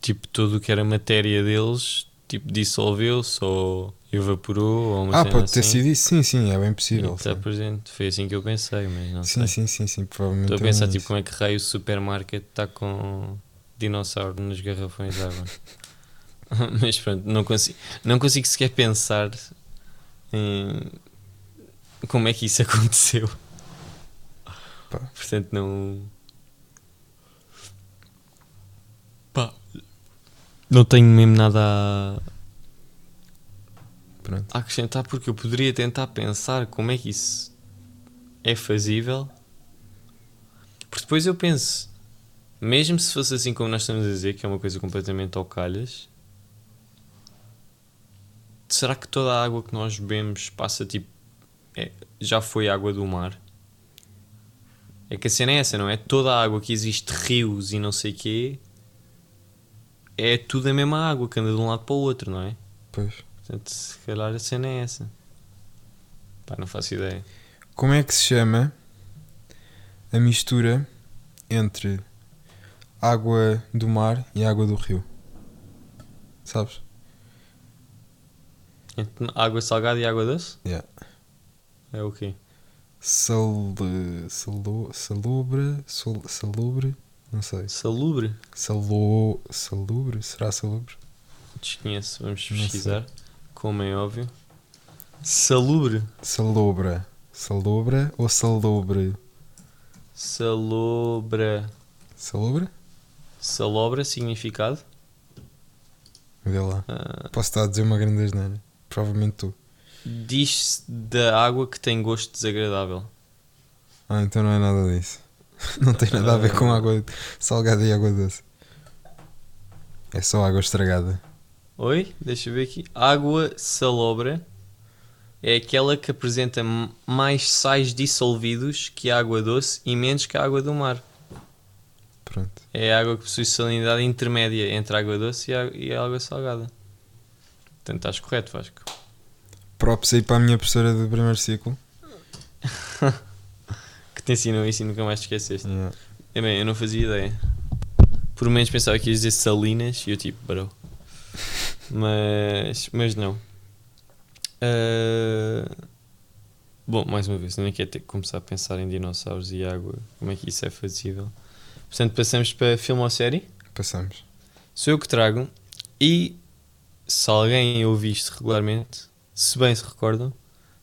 tipo, tudo o que era matéria deles, tipo, dissolveu-se ou evaporou ou uma Ah, pode ter assim. sido isso? Sim, sim, é bem possível. Está presente. Foi assim que eu pensei, mas não Sim, sei. sim, sim, sim, provavelmente. Estou a é pensar, isso. tipo, como é que raio o supermarket está com dinossauro nos garrafões de água. Mas pronto, não consigo, não consigo sequer pensar em como é que isso aconteceu. Pá. Portanto, não. Pá. Não tenho mesmo nada a, Pronto. a acrescentar porque eu poderia tentar pensar como é que isso é fazível. Porque depois eu penso, mesmo se fosse assim como nós estamos a dizer, que é uma coisa completamente ao calhas, será que toda a água que nós bebemos passa tipo. é- já foi água do mar? É que a cena é essa, não é? Toda a água que existe, rios e não sei quê, é tudo a mesma água que anda de um lado para o outro, não é? Pois. Portanto, se calhar a cena é essa. Pá, não faço ideia. Como é que se chama a mistura entre água do mar e água do rio? Sabes? Entre água salgada e água doce? Yeah. É o quê? Sal, salo, salubre, sol, salubre, não sei. Salubre? Salo, salubre, será salubre? Desconheço, vamos pesquisar. Como é óbvio. Salubre. Salobra, salobra ou salobre? Salobra. Salubre? Salobra, significado? Vê lá. Ah, Posso estar a dizer uma grande asneira. Provavelmente tu. Diz-se da água que tem gosto desagradável. Ah, então não é nada disso. Não tem nada a ver com água salgada e água doce. É só água estragada. Oi? Deixa eu ver aqui. Água salobra é aquela que apresenta mais sais dissolvidos que a água doce e menos que a água do mar. Pronto. É a água que possui salinidade intermédia entre a água doce e a, e a água salgada. Portanto, estás correto, Vasco. Props aí para a minha professora do primeiro ciclo. Que te ensinou isso e nunca mais te esqueceste. Yeah. É bem, eu não fazia ideia. Por menos pensava que ias dizer salinas e eu tipo, bro. Mas, mas não. Ah, Bom, mais uma vez, nem quero ter que começar a pensar em dinossauros e água, como é que isso é fazível. Portanto, passamos para filme ou série. Passamos. Sou eu que trago. E se alguém ouve isto regularmente, se bem se recordam,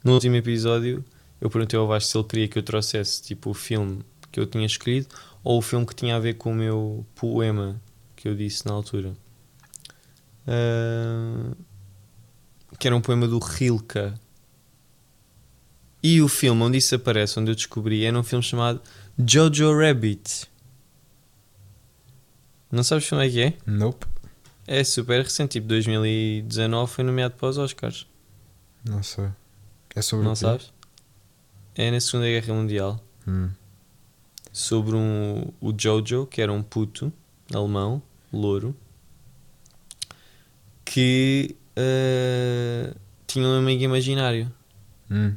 no último episódio eu perguntei ao Vasco se ele queria que eu trouxesse tipo o filme que eu tinha escolhido ou o filme que tinha a ver com o meu poema que eu disse na altura. Ah, que era um poema do Rilke. E o filme onde isso aparece, onde eu descobri, era um filme chamado Jojo Rabbit. Não sabes como é que é? Nope. É super recente, tipo 2019 foi nomeado para os Oscars. Não sei. É sobre Não o quê? sabes? É na Segunda Guerra Mundial. Hum. Sobre um, o Jojo, que era um puto alemão, louro, que eh, tinha um amigo imaginário, Hum.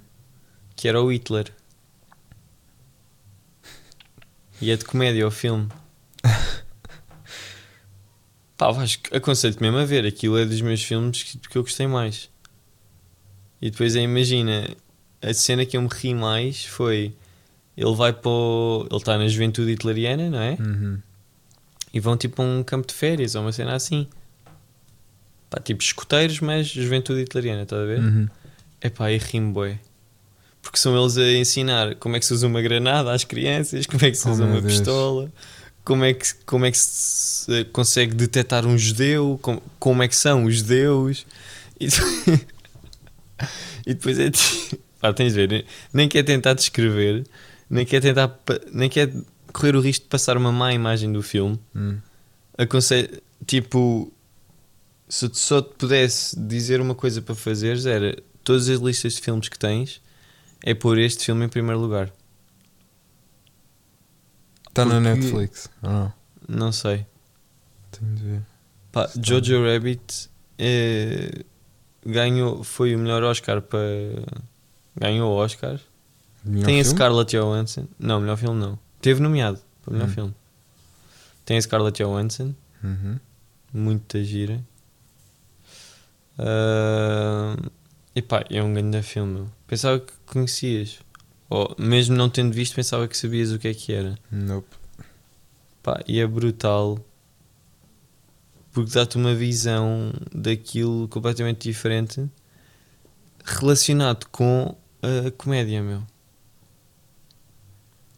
que era o Hitler. E é de comédia o filme. Pá, acho que aconselho-te mesmo a ver. Aquilo é dos meus filmes que, que eu gostei mais. E depois aí imagina, a cena que eu me ri mais foi ele vai para o, ele está na juventude hitleriana, não é? Uhum. E vão tipo a um campo de férias ou uma cena assim. Pá, tipo escoteiros, mas juventude hitleriana, estás a ver? Uhum. Epá, e rimo bué. Porque são eles a ensinar como é que se usa uma granada às crianças, como é que se Oh, usa meu uma Deus. pistola, como é que, como é que se consegue detectar um judeu, como, como é que são os judeus. E, e depois é tipo, pá, tens de ver, nem quer tentar descrever, nem quer tentar, nem quer correr o risco de passar uma má imagem do filme. Hum. Aconselho, tipo, se tu só te pudesse dizer uma coisa para fazeres era todas as listas de filmes que tens é pôr este filme em primeiro lugar. Está Tá na Netflix. ou não? Não sei. Tenho de ver. Pá, Jojo Rabbit eh, ganhou, foi o melhor Oscar para. Ganhou o Oscar. Melhor Tem a filme? Scarlett Johansson. Não, melhor filme não. Teve nomeado para melhor Hum. filme. Tem a Scarlett Johansson. Uhum. Muita gira. Ah, epá, é um grande filme. Pensava que conhecias. Ou, mesmo não tendo visto, pensava que sabias o que é que era. Nope. Pá, e é brutal. Porque dá-te uma visão daquilo completamente diferente relacionado com a comédia, meu.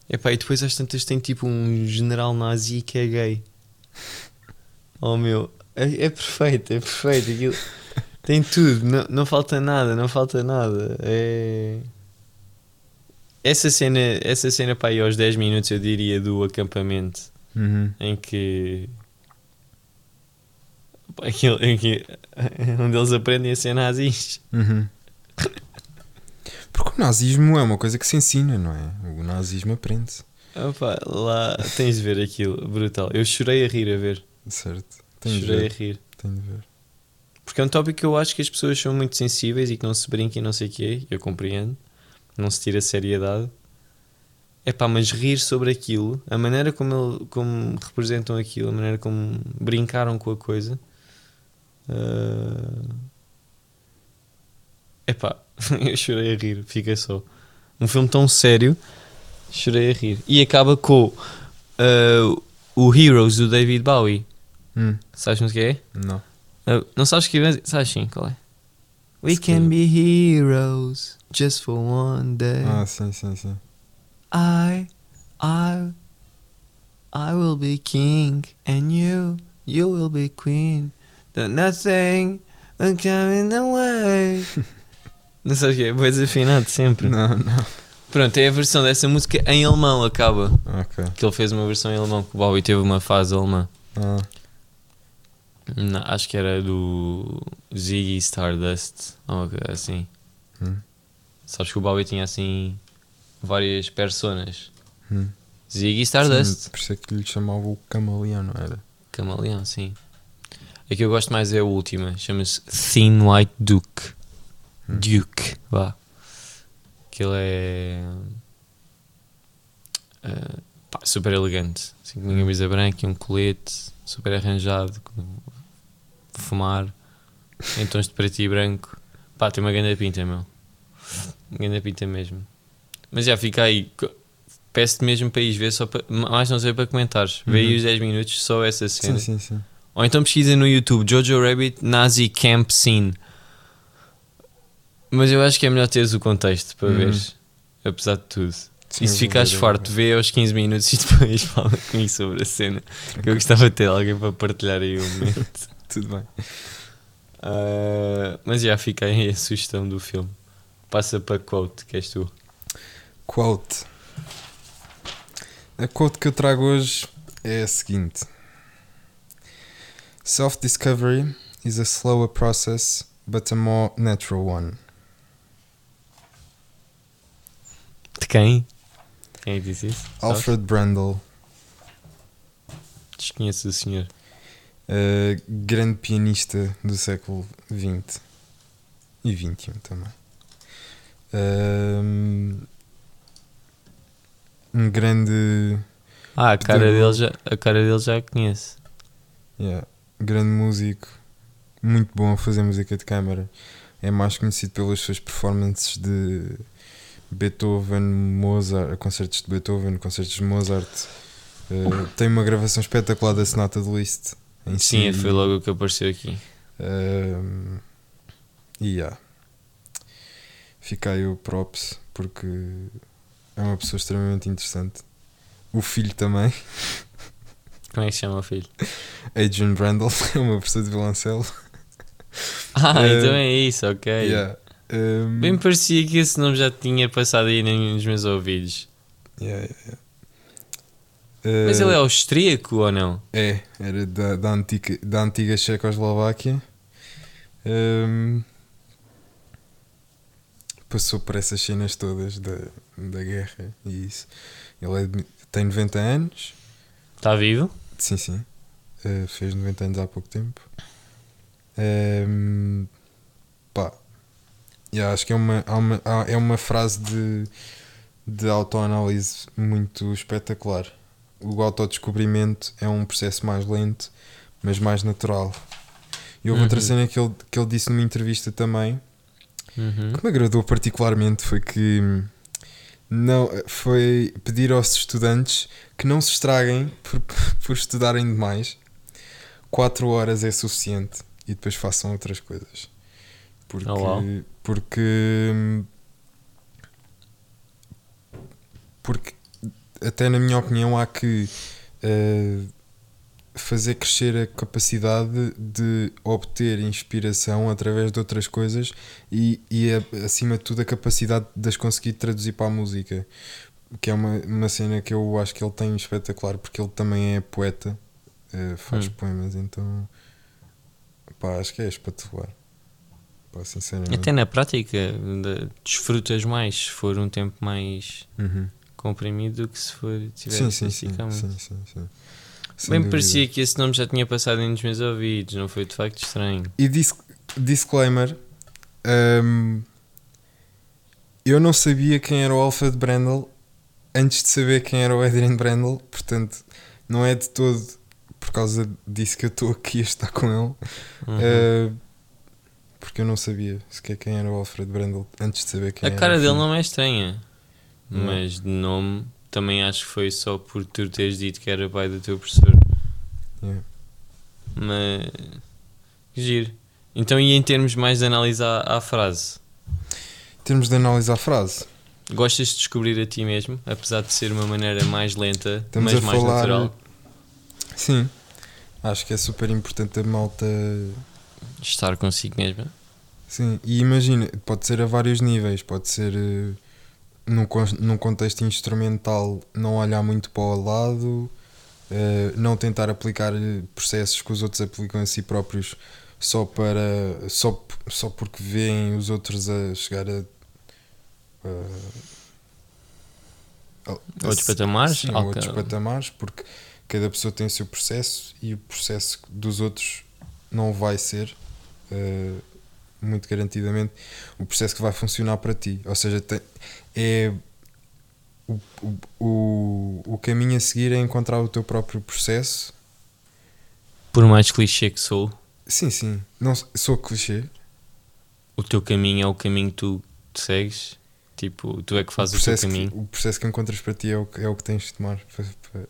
Epá, e depois às tantas tem tipo um general nazi que é gay. Oh meu, é, é perfeito, é perfeito. Aquilo, tem tudo, não, não falta nada, não falta nada. É... Essa cena, essa cena para aí aos 10 minutos eu diria do acampamento Uhum. em que Aquilo, em que onde eles aprendem a ser nazis. Uhum. Porque o nazismo é uma coisa que se ensina, não é? O nazismo aprende-se. Opa, lá tens de ver aquilo, brutal. Eu chorei a rir a ver. Certo. Tenho de chorei a ver. rir. Tenho de ver. Porque é um tópico que eu acho que as pessoas são muito sensíveis e que não se brinca e não sei o quê. Eu compreendo. Não se tira seriedade. É pá, mas rir sobre aquilo, a maneira como, ele, como representam aquilo, a maneira como brincaram com a coisa. É pá, eu chorei a rir, fica só. Um filme tão sério, chorei a rir. E acaba com ah, o Heroes do David Bowie. Hum, Sabes o que é? não. Não sabes que Sabes sim, qual é? We can be heroes just for one day. Ah, sim, sim, sim. I, I, I will be king, and you, you will be queen. That nothing will come in the way. não sabes o que é? Vou desafinado sempre. Não, não. Pronto, é a versão dessa música em alemão, acaba. Ok. Que ele fez uma versão em alemão, que o Bowie teve uma fase alemã. Ah, Não, acho que era do Ziggy Stardust ou assim. hum, Sabes que o Bowie tinha assim várias personas. hum. Ziggy Stardust, Sim, por isso é que lhe chamava o camaleão, não era? camaleão, sim. A que eu gosto mais é a última, chama-se Thin White Duke. Hum. Duke, vá. Que ele é eh, pá, super elegante. Assim, com uma camisa branca e um colete, super arranjado, com fumar, em tons de preto e branco. Pá, tem uma grande pinta, meu. Uma grande pinta mesmo. Mas já fica aí. Peço-te mesmo para ires ver, só para, mais não sei para comentares. Vê aí Uhum. os 10 minutos, só essa cena. Sim, sim, sim. Ou então pesquisa no YouTube Jojo Rabbit Nazi Camp Scene. Mas eu acho que é melhor teres o contexto para Uhum. veres, apesar de tudo. E se ficares forte, vê aos 15 minutos e depois fala comigo sobre a cena. Que eu gostava de ter alguém para partilhar aí o momento. Tudo bem. Ah, mas já fica aí a sugestão do filme. Passa para quote, que és tu. Quote. A quote que eu trago hoje é a seguinte: Self-discovery is a slower process, but a more natural one. De quem? Quem é disse isso? Alfred Brandel, Desconheço o senhor. Uh, grande pianista do século XX e XXI também. Um, um grande, Ah, a cara, dele já, a cara dele já conheço. yeah, grande músico, muito bom a fazer música de câmara. É mais conhecido pelas suas performances de Beethoven, Mozart, concertos de Beethoven, concertos de Mozart. Uh, tem uma gravação espetacular da Sonata de Liszt. Sim, si. foi logo o que apareceu aqui. Um, e yeah. Fica aí o props porque é uma pessoa extremamente interessante. O filho também, Como é que se chama o filho? Adrian Brandel, é uma pessoa de violoncelo. Ah, Eh, então é isso, ok. Yeah. Um, Bem parecia que esse nome já tinha passado aí nos meus ouvidos. yeah, yeah, yeah. Mas Uh, ele é austríaco ou não? É, era da, da, antiga, da antiga Checoslováquia. Hum, passou por essas cenas todas da, da guerra e isso. Ele é de- tem 90 anos. Está vivo? Sim, sim. Uh, fez 90 anos há pouco tempo. Hum, pá. Yeah, acho que é uma, há uma, há- é uma frase de, de autoanálise muito espetacular. O autodescobrimento é um processo mais lento, mas mais natural. E houve outra Uhum. cena que ele, que ele disse numa entrevista também, Uhum. que me agradou particularmente, foi que hum, não, foi pedir aos estudantes que não se estraguem por, por estudarem demais. 4 horas é suficiente e depois façam outras coisas. Porque, Oh, porque, hum, porque até na minha opinião há que eh, fazer crescer a capacidade de obter inspiração através de outras coisas e, e a- acima de tudo a capacidade de as conseguir traduzir para a música que é uma, uma cena que eu acho que ele tem espetacular porque ele também é poeta eh, faz Hum. poemas então pá, acho que é espetacular Até na prática, de- desfrutas mais se for um tempo mais Uhum. Comprimido do que se for tiver sim, a sim, sim, sim, sim, sim. Sem Bem dúvida. parecia que esse nome já tinha passado nos meus ouvidos, não foi de facto estranho. E dis disclaimer: hum, eu não sabia quem era o Alfred Brandel antes de saber quem era o Adrian Brandel, portanto, não é de todo por causa disso que eu estou aqui a estar com ele, Uhum. uh, porque eu não sabia sequer quem era o Alfred Brandel antes de saber quem a era. cara o dele não é estranha, Mas de nome também acho que foi só por tu teres dito que era pai do teu professor. Yeah. Mas. Giro. Então, e em termos mais de análise à, à frase? Em termos de analisar a frase, Gostas de descobrir a ti mesmo, apesar de ser uma maneira mais lenta, Estamos mas a mais falar- natural? sim, acho que é super importante a malta. Estar consigo mesmo. Sim, e imagina, pode ser a vários níveis, pode ser eh, num, con- num contexto instrumental não olhar muito para o lado, eh, não tentar aplicar eh, processos que os outros aplicam a si próprios só para só, só porque veem os outros a chegar a, a- a- Outros patamares? sim, Alca- outros patamares, porque cada pessoa tem o seu processo e o processo dos outros não vai ser eh, muito garantidamente o processo que vai funcionar para ti. Ou seja, tem- é o, o, o, caminho a seguir é encontrar o teu próprio processo. Por mais clichê que sou, Sim, sim. Não sou clichê. o teu caminho é o caminho que tu segues. Tipo, tu é que fazes o, o, teu caminho. que, o processo que encontras para ti é o, que- é o que tens de tomar.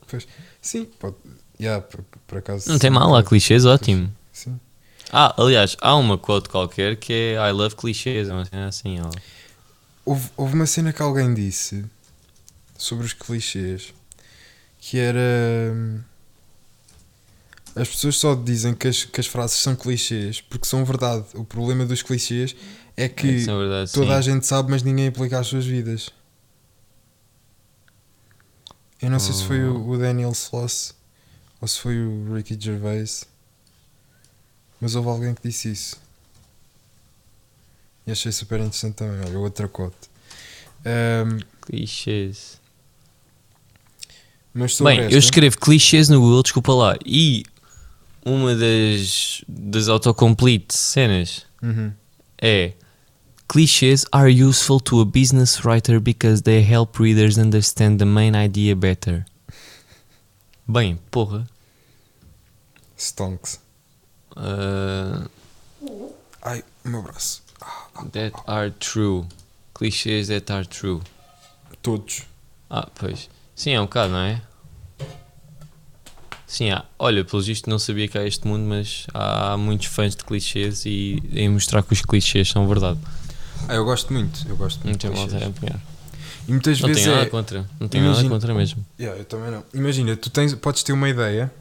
Pois- sim, pode. Yeah, por, por acaso. Não tem sim, mal, há clichês, ótimo. Sim. Ah, aliás, há uma quote qualquer que é I love clichês, é uma cena assim, ó. Houve, houve uma cena que alguém disse sobre os clichês que era. hum, As pessoas só dizem que as, que as frases são clichês porque são verdade. O problema dos clichês é que é verdade, toda sim. a gente sabe, mas ninguém aplica às suas vidas. Eu não sei se foi o, o Daniel Sloss ou se foi o Ricky Gervais, mas houve alguém que disse isso. E achei super interessante também. Olha, outra cote. Hum, Clichês. mas Bem, esta, eu escrevo clichês no Google, desculpa lá, e uma das, das autocomplete cenas Uhum. é clichês are useful to a business writer because they help readers understand the main idea better. Bem, porra. Stonks. Uh, Ai, meu braço. That are true. Clichês that are true. Todos. Ah, pois. Sim, é um bocado, não é? Sim, há. Olha, pelo visto não sabia que há este mundo, mas há muitos fãs de clichês e em mostrar que os clichês são verdade. Ah, eu gosto muito. Eu gosto Não muito. tem de mal a clichês. empenhar. E muitas Não vezes tenho nada é. contra. Não tenho nada Imagina- contra mesmo. Yeah, eu também não. Imagina, tu tens, podes ter uma ideia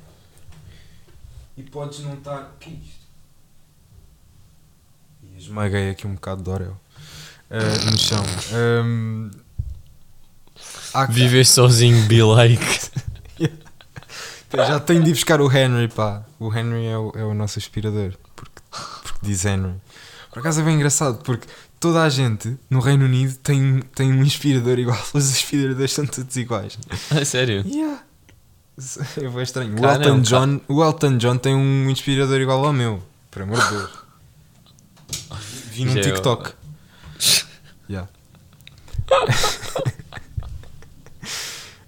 e podes não estar. que é isto? Esmaguei aqui um bocado de Orel Ah, no chão. Ahm, há- Viver sozinho, be like. Já tenho de ir buscar o Henry, pá. O Henry é o, é o nosso aspirador. Porque, porque diz Henry. Por acaso é bem engraçado, porque toda a gente no Reino Unido tem, tem um aspirador igual. Os aspiradores são todos iguais. Ah, sério? Yeah. É bem estranho. O Elton, não. John, o Elton John tem um inspirador igual ao meu. Por amor de Deus. Vi num Já é o- TikTok. Yeah.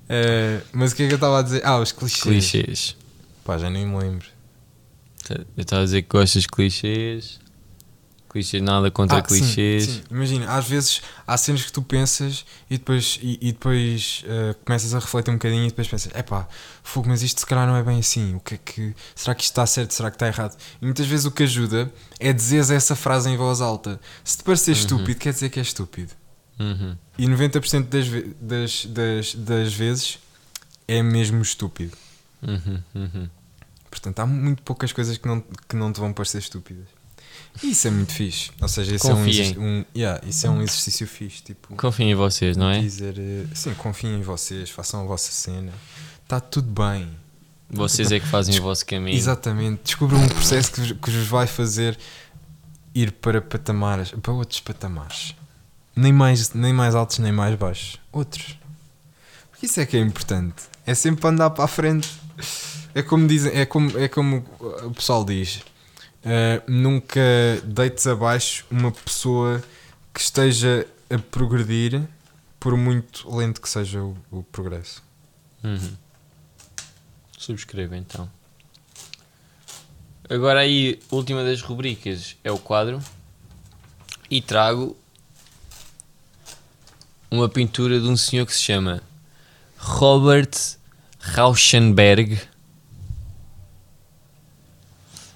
Eh, mas o que é que eu estava a dizer? Ah, os clichês. Clichês. Pá, já nem me lembro. Eu estava a dizer que gostas de clichês. Clichês, nada contra Ah, sim, clichês. sim. Imagina, às vezes há cenas que tu pensas e depois, e, e depois eh, começas a refletir um bocadinho e depois pensas, epá, fogo, mas isto se calhar não é bem assim. O que é que. Será que isto está certo? Será que está errado? E muitas vezes o que ajuda é dizeres essa frase em voz alta. Se te parecer Uhum. estúpido, quer dizer que é estúpido. Uhum. E 90% das, das, das, das vezes é mesmo estúpido. Uhum. Uhum. Portanto, há muito poucas coisas que não, que não te vão parecer estúpidas. Isso é muito fixe. Ou seja, isso é um, Confiem. um, yeah, isso é um exercício fixe. Tipo, Confio em vocês, não é? dizer, eh, sim, confiem em vocês, façam a vossa cena. Está tudo bem. Vocês é que fazem o vosso caminho. Exatamente. Descubram um processo que, vos- que vos vai fazer ir para patamares, para outros patamares. Nem mais, nem mais altos, nem mais baixos. Outros. Porque isso é que é importante. É sempre andar para a frente. É como, dizem, é como, é como o pessoal diz. Eh, nunca deites abaixo uma pessoa que esteja a progredir por muito lento que seja o, o progresso. Uhum. Subscreva então. Agora aí, última das rubricas é o quadro. E trago uma pintura de um senhor que se chama Robert Rauschenberg.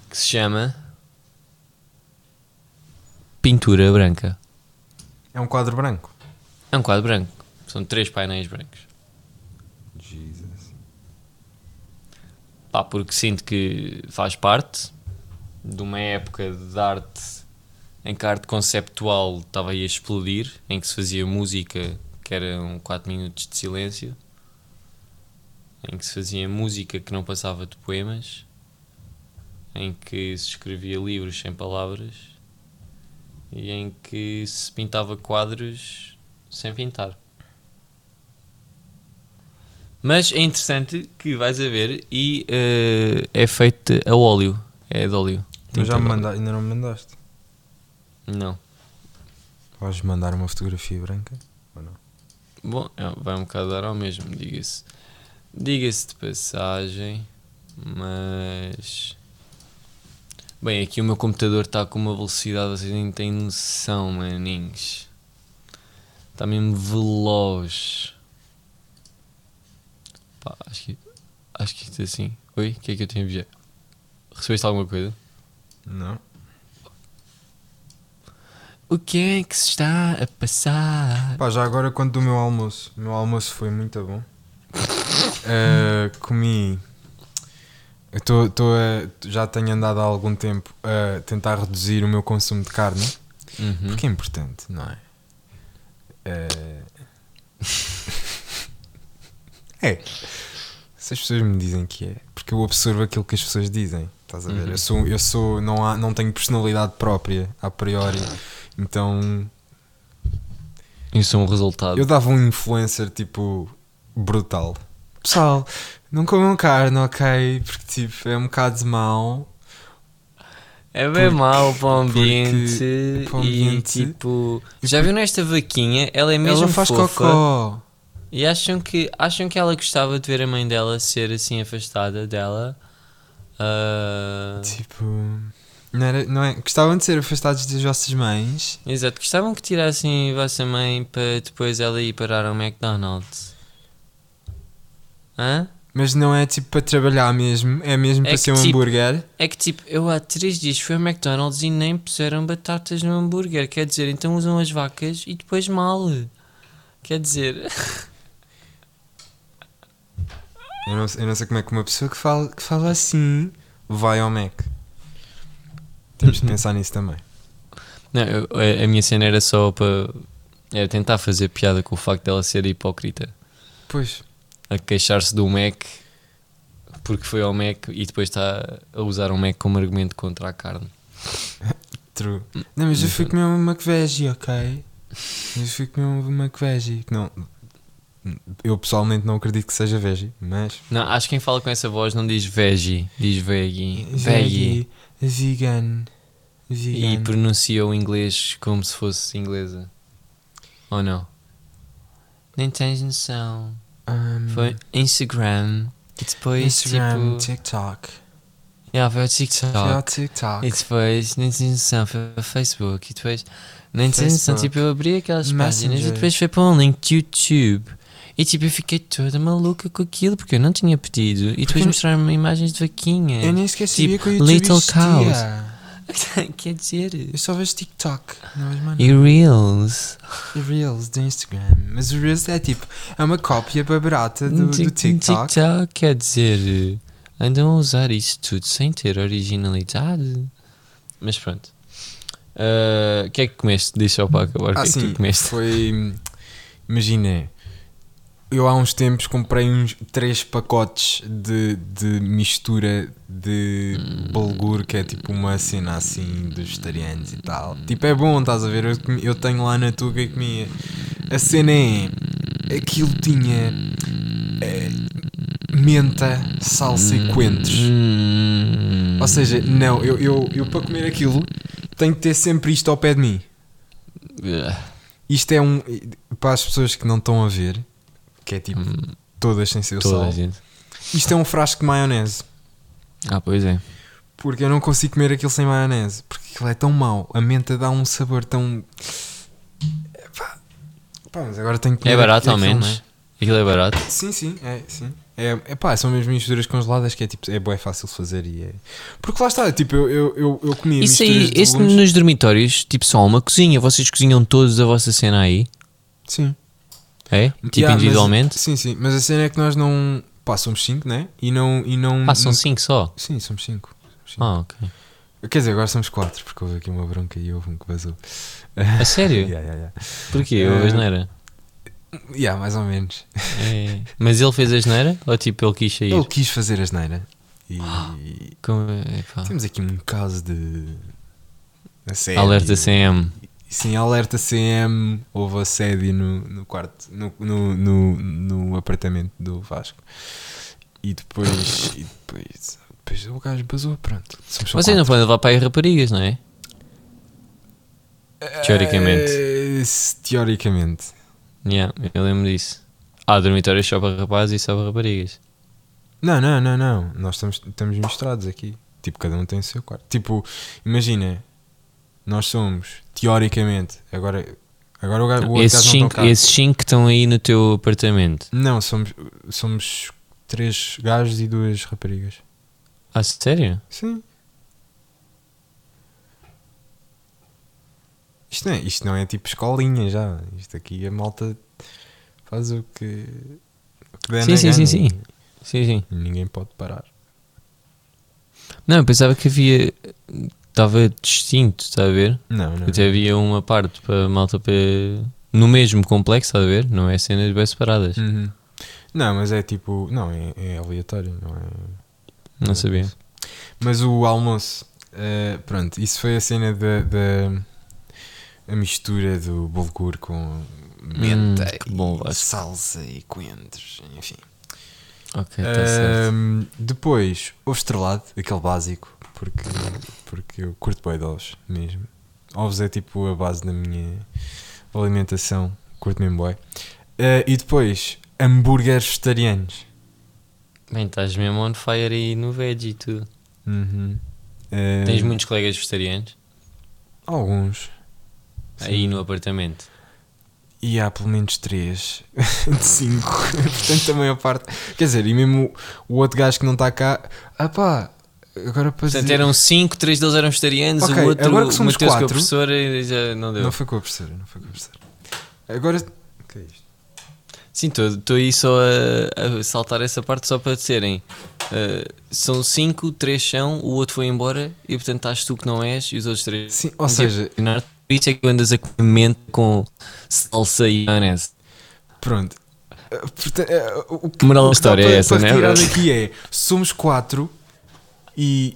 Que se chama Pintura Branca. É um quadro branco. É um quadro branco. São três painéis brancos. Jesus. Pá, porque sinto que faz parte de uma época de arte em que a arte conceptual estava aí a explodir, em que se fazia música que eram 4 minutos de silêncio, em que se fazia música que não passava de poemas, em que se escrevia livros sem palavras e em que se pintava quadros sem pintar. Mas é interessante que vais a ver e eh, é feito a óleo. É de óleo. Mas já me manda, ainda não me mandaste. Não. Vais mandar uma fotografia branca? Ou não? Bom, é, vai um bocado dar ao mesmo, diga-se. Diga-se de passagem, mas. Bem, aqui o meu computador está com uma velocidade, vocês nem têm noção, maninhos. Está mesmo veloz. Pá, acho que. Acho que isto é assim. Oi, o que é que eu tenho a enviar? Recebeste alguma coisa? Não. O que é que se está a passar? Pá, já agora quanto do meu almoço. O meu almoço foi muito bom. Uh, comi. Eu tô, tô a- já tenho andado há algum tempo a tentar reduzir o meu consumo de carne. Uhum. Porque é importante, não é? Eh, é. Se as pessoas me dizem que é, porque eu absorvo aquilo que as pessoas dizem. Estás a ver? Uhum. Eu sou, eu sou não, há, não tenho personalidade própria a priori. Então Isso é um resultado. eu dava um influencer tipo brutal. Pessoal, não comam carne, ok? Porque tipo, é um bocado mau. É bem Porque- mau para o porque- ambiente, para o e tipo. e já viu nesta vaquinha? Ela é mesmo Ela faz fofa. cocó. E acham que, acham que ela gostava de ver a mãe dela ser assim afastada dela? Ah, Tipo. Não, era, não é? Gostavam de ser afastados das vossas mães. Exato, gostavam que tirassem a vossa mãe para depois ela ir parar ao McDonald's. Hã? Mas não é tipo para trabalhar mesmo, é mesmo É para ser um tipo, hambúrguer. É que tipo, eu há três dias fui ao McDonald's e nem puseram batatas no hambúrguer. Quer dizer, então usam as vacas e depois mal. Quer dizer, Eu não, eu não sei como é que uma pessoa que fala, que fala assim vai ao Mac. Temos de pensar nisso também. não, eu- a, a minha cena era só para era tentar fazer piada com o facto dela ser hipócrita. Pois, A queixar-se do Mac porque foi ao Mac e depois está a usar o Mac como argumento contra a carne. true. Não, mas eu fui comer uma McVeggie, ok? Eu fui comer uma McVeggie. que Não, eu pessoalmente não acredito que seja veggie, mas. Não, acho que quem fala com essa voz não diz veggie, diz veggie. Veggie. Veggie. Vegan. E Vegan. pronuncia o inglês como se fosse inglesa. Ou não? Nem tens noção. Um, Foi Instagram. E depois Instagram, tipo. TikTok. Yeah, foi o Foi ao TikTok. TikTok. E depois nem tens noção, foi o Facebook. E depois nem tens noção. Tipo, eu abri aquelas páginas e Messenger. depois foi para um link de YouTube. E tipo, eu fiquei toda maluca com aquilo porque eu não tinha pedido. E depois mostraram-me imagens de vaquinhas. Eu nem sabia Tipo, que o YouTube Little existia. Quer dizer. Eu só vejo TikTok. Não vejo mais E Reels. nada. Reels do Instagram. Mas o Reels é tipo, é uma cópia barata do, do Tik- TikTok. TikTok quer dizer. Andam a usar isso tudo sem ter originalidade. Mas pronto. Ah, O que é que comeste? Deixa só para acabar. O que Ah, é que sim, tu comeste? foi. Imagina, eu há uns tempos comprei uns três pacotes de, de mistura de bulgur, que é tipo uma cena assim dos vegetarianos e tal. Tipo, é bom, estás a ver? Eu, eu tenho lá na Tuga e comia. A cena é. Aquilo tinha. eh, menta, salsa e coentros. Ou seja, não, eu, eu, eu para comer aquilo tenho que ter sempre isto ao pé de mim. Isto é um. Para as pessoas que não estão a ver, que é tipo Hum, todas sem ser o sal, isto é um frasco de maionese. Ah, pois é. Porque eu não consigo comer aquilo sem maionese. Porque aquilo é tão mau. A menta dá um sabor tão. Epá. Pá, mas agora tenho que É comer barato ao menos, não é? Aquilo é barato. Sim, sim, é, sim. É, é pá, são mesmo misturas congeladas que é tipo, é bem fácil de fazer e é. Porque lá está, tipo, eu, eu, eu, eu comia Isso aí, legumes. nos dormitórios, tipo só uma cozinha. Vocês cozinham todos a vossa cena aí? Sim. É? Tipo Yeah, mas- individualmente? sim, sim, mas a cena é que nós não. Pá, somos 5, né? E não. E não Ah, são não- cinco só? Sim, somos 5. Ah, ok. Quer dizer, agora somos 4, porque houve aqui uma bronca e houve um que vazou. A sério? yeah, yeah, yeah. Porquê? Eh, a asneira. Yeah, mais ou menos. É. Mas ele fez a asneira? Ou tipo ele quis sair? Ele quis fazer a geneira. E Como é, pá. temos aqui um caso de. assédio. Alerta CM. Sim, alerta CM. Houve assédio no, no quarto, no, no, no, no apartamento do Vasco. E depois. e depois, depois o gajo basou, pronto. Somos só Vocês não quatro. podem levar para aí raparigas, não é? Teoricamente. Eh, se- teoricamente. Yeah, eu lembro disso. Há dormitórios só para rapazes e só para raparigas. Não, não, não, não. Nós estamos, estamos misturados aqui. Tipo, cada um tem o seu quarto. Tipo, imagina, nós somos, teoricamente, agora, agora o, gajo, o esses, cinco, esses cinco que estão aí no teu apartamento. Não, somos, somos três gajos e duas raparigas. Ah, sério? Sim. Isto não, é, isto não é tipo escolinha já. Isto aqui a malta faz o que, o que der Sim, sim, sim, sim. Sim, sim. Ninguém pode parar. Não, eu pensava que havia. Estava distinto, está a ver? Não, não. Até havia uma parte para malta para. No mesmo complexo, está a ver? Não é cenas bem separadas. Uhum. Não, mas é tipo. Não, é, é aleatório, não é. Não sabia. Mas o almoço, eh, pronto, isso foi a cena da. a mistura do bulgur com menta Hum, bom, e salsa e coentros, enfim. Ok, está certo. Ahm, depois, ovo estrelado, aquele básico, porque, porque eu curto bem de ovos mesmo. Ovos é tipo a base da minha alimentação, curto mesmo bem. Ah, e depois, hambúrgueres vegetarianos. Bem, estás mesmo on fire aí no veg e tudo. Uhum. Ah, Tens muitos colegas vegetarianos Alguns. aí Sim. no apartamento. E há pelo menos 3 de 5. Portanto, a maior parte. Quer dizer, e mesmo o, o outro gajo que não está cá. Ah pá, agora para Portanto, dizer- eram cinco, três deles eram vegetarianos, Ok, o outro, agora que somos Mateus com a quatro- professora e já não deu. Não foi com a professora, não foi com a professora. Agora. O que é isto? Sim, estou aí só a, a saltar essa parte só para disserem. uh, são cinco, três são, o outro foi embora e portanto estás tu que não és e os outros três. Sim, ou seja. Por isso é que andas a comer com salsa e maionese. pronto. Ah, porta- ah, o que- Moral da história é para- essa, para né? retirar daqui é: somos 4 e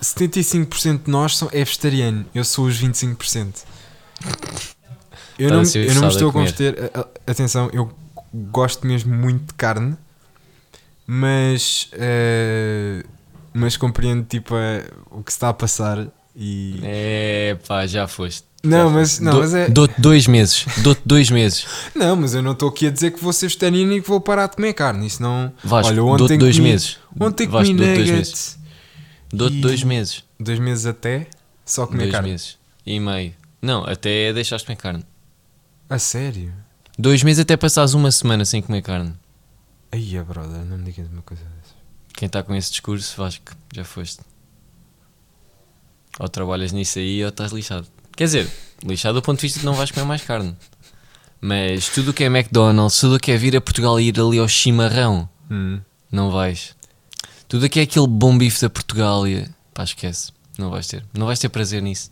75% de nós são, é vegetariano. Eu sou os 25%. Eu Estás não, eu não me estou a converter. Atenção, eu gosto mesmo muito de carne, mas. eh, mas compreendo tipo eh, o que se está a passar e. É pá, já foste. Não, mas- não, Dou- mas é- Dou-te dois meses. Dou-te dois meses. Não, mas eu não estou aqui a dizer que vou ser vegetariano e que vou parar de comer carne. Isso não. Vasco, Olha, dou-te ontem dois comi- meses. Ontem Vasco, comi dou-te nuggets. Dou-te dois meses. Dois meses até, só comer Dois carne. meses. E meio. Não, até deixaste comer carne. A sério? Dois meses até passares uma semana sem comer carne. Aí, brother, não me digas uma coisa dessas. Quem está com esse discurso, Vasco, já foste. Ou trabalhas nisso aí ou estás lixado. Quer dizer, lixado do ponto de vista de não vais comer mais carne. Mas tudo o que é McDonald's, tudo o que é vir a Portugal e ir ali ao chimarrão, Hum. não vais. Tudo o que é aquele bom bife da Portugália, pá, esquece. Não vais ter. Não vais ter prazer nisso.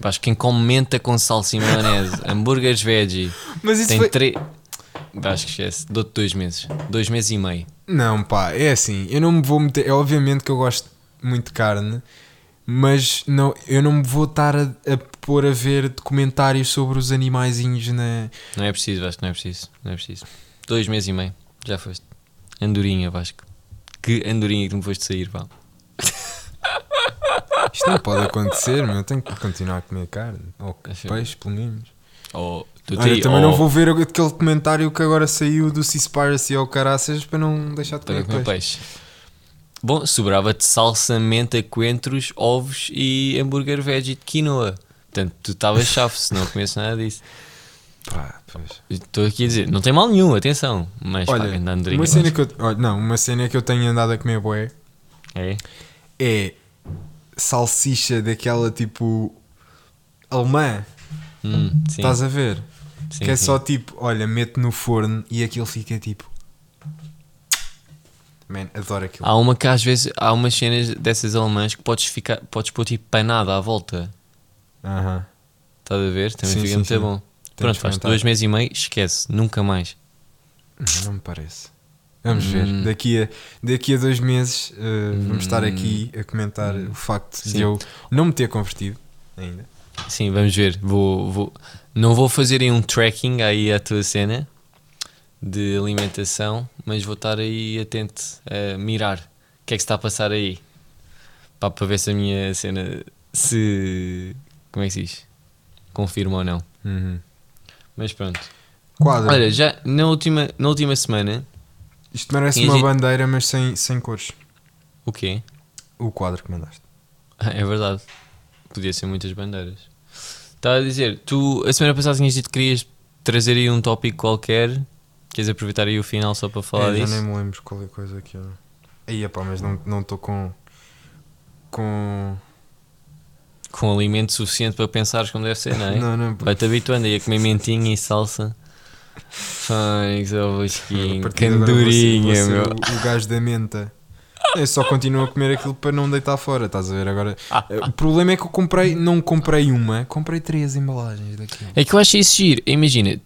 Vasco, quem come menta com salsa e maionese, hambúrgueres veggie, Mas isso tem foi. três. Vasco, esquece. Dou-te dois meses. Dois meses e meio. Não, pá, é assim. Eu não me vou meter. É obviamente que eu gosto muito de carne, mas não, eu não me vou estar a, a pôr a ver documentários sobre os animaizinhos na. Não é preciso, Vasco, não é preciso. Não é preciso. Dois meses e meio, já foste. Andorinha, Vasco. Que andorinha que me foste sair, pá. Isto não pode acontecer, meu. Eu tenho que continuar a comer carne. Ou Acho- peixe, pelo menos. Olha, te- também não vou ver aquele comentário que agora saiu do Seaspiracy ao caraças para não deixar de comer comer peixe. peixe. Bom, sobrava-te salsa, menta, coentros, ovos e hambúrguer veggie de quinoa. Portanto, tu estavas chave se não comesse nada disso. Pá, pois. Estou aqui a dizer, não tem mal nenhum, atenção. Mas pá, Olha, andorinha. uma cena que eu, olha, não, uma cena que eu tenho andado a comer bué É? é salsicha daquela tipo alemã, Hum, estás a ver? sim, que é sim. só tipo, olha, mete no forno e aquilo fica tipo. Man, adoro aquilo. Há uma que às vezes há umas cenas dessas alemãs que podes ficar, podes pôr tipo panada à volta. Aham. Estás a ver? Também Sim, fica muito bom. Pronto, faz dois meses e meio, esquece, nunca mais. Não, me parece. Vamos ver. Hum. Daqui a, daqui a dois meses uh, vamos estar aqui a comentar Hum. o facto Sim. de eu não me ter convertido ainda. Sim, vamos ver. Vou, vou, não vou fazer aí um tracking aí à tua cena de alimentação, mas vou estar aí atento a mirar o que é que se está a passar aí. Pá, para ver se a minha cena se. Como é que se diz? Confirma ou não. Uhum. Mas pronto. Quadro. Olha, já na última, na última semana. Isto merece uma gente- bandeira, mas sem, sem cores. O quê? O quadro que mandaste. Ah, É verdade. Podia ser muitas bandeiras. Estava a dizer, tu a semana passada tinhas dito que querias trazer aí um tópico qualquer. Queres aproveitar aí o final só para falar É, disso? nem me lembro qual é a coisa que era. Aí, epá, mas não estou com. com. Com alimento suficiente para pensares como deve ser, não é? Não, não. Vai-te habituando aí a comer mentinha e salsa. Fãs, A Vasquinho, partir de agora vou ser- vou candurinha, ser meu. O, o gajo da menta. Eu só continuo a comer aquilo para não deitar fora, estás a ver? Agora, o problema é que eu comprei, não comprei uma, comprei três embalagens daquilo. É que eu acho isso giro. Imagina,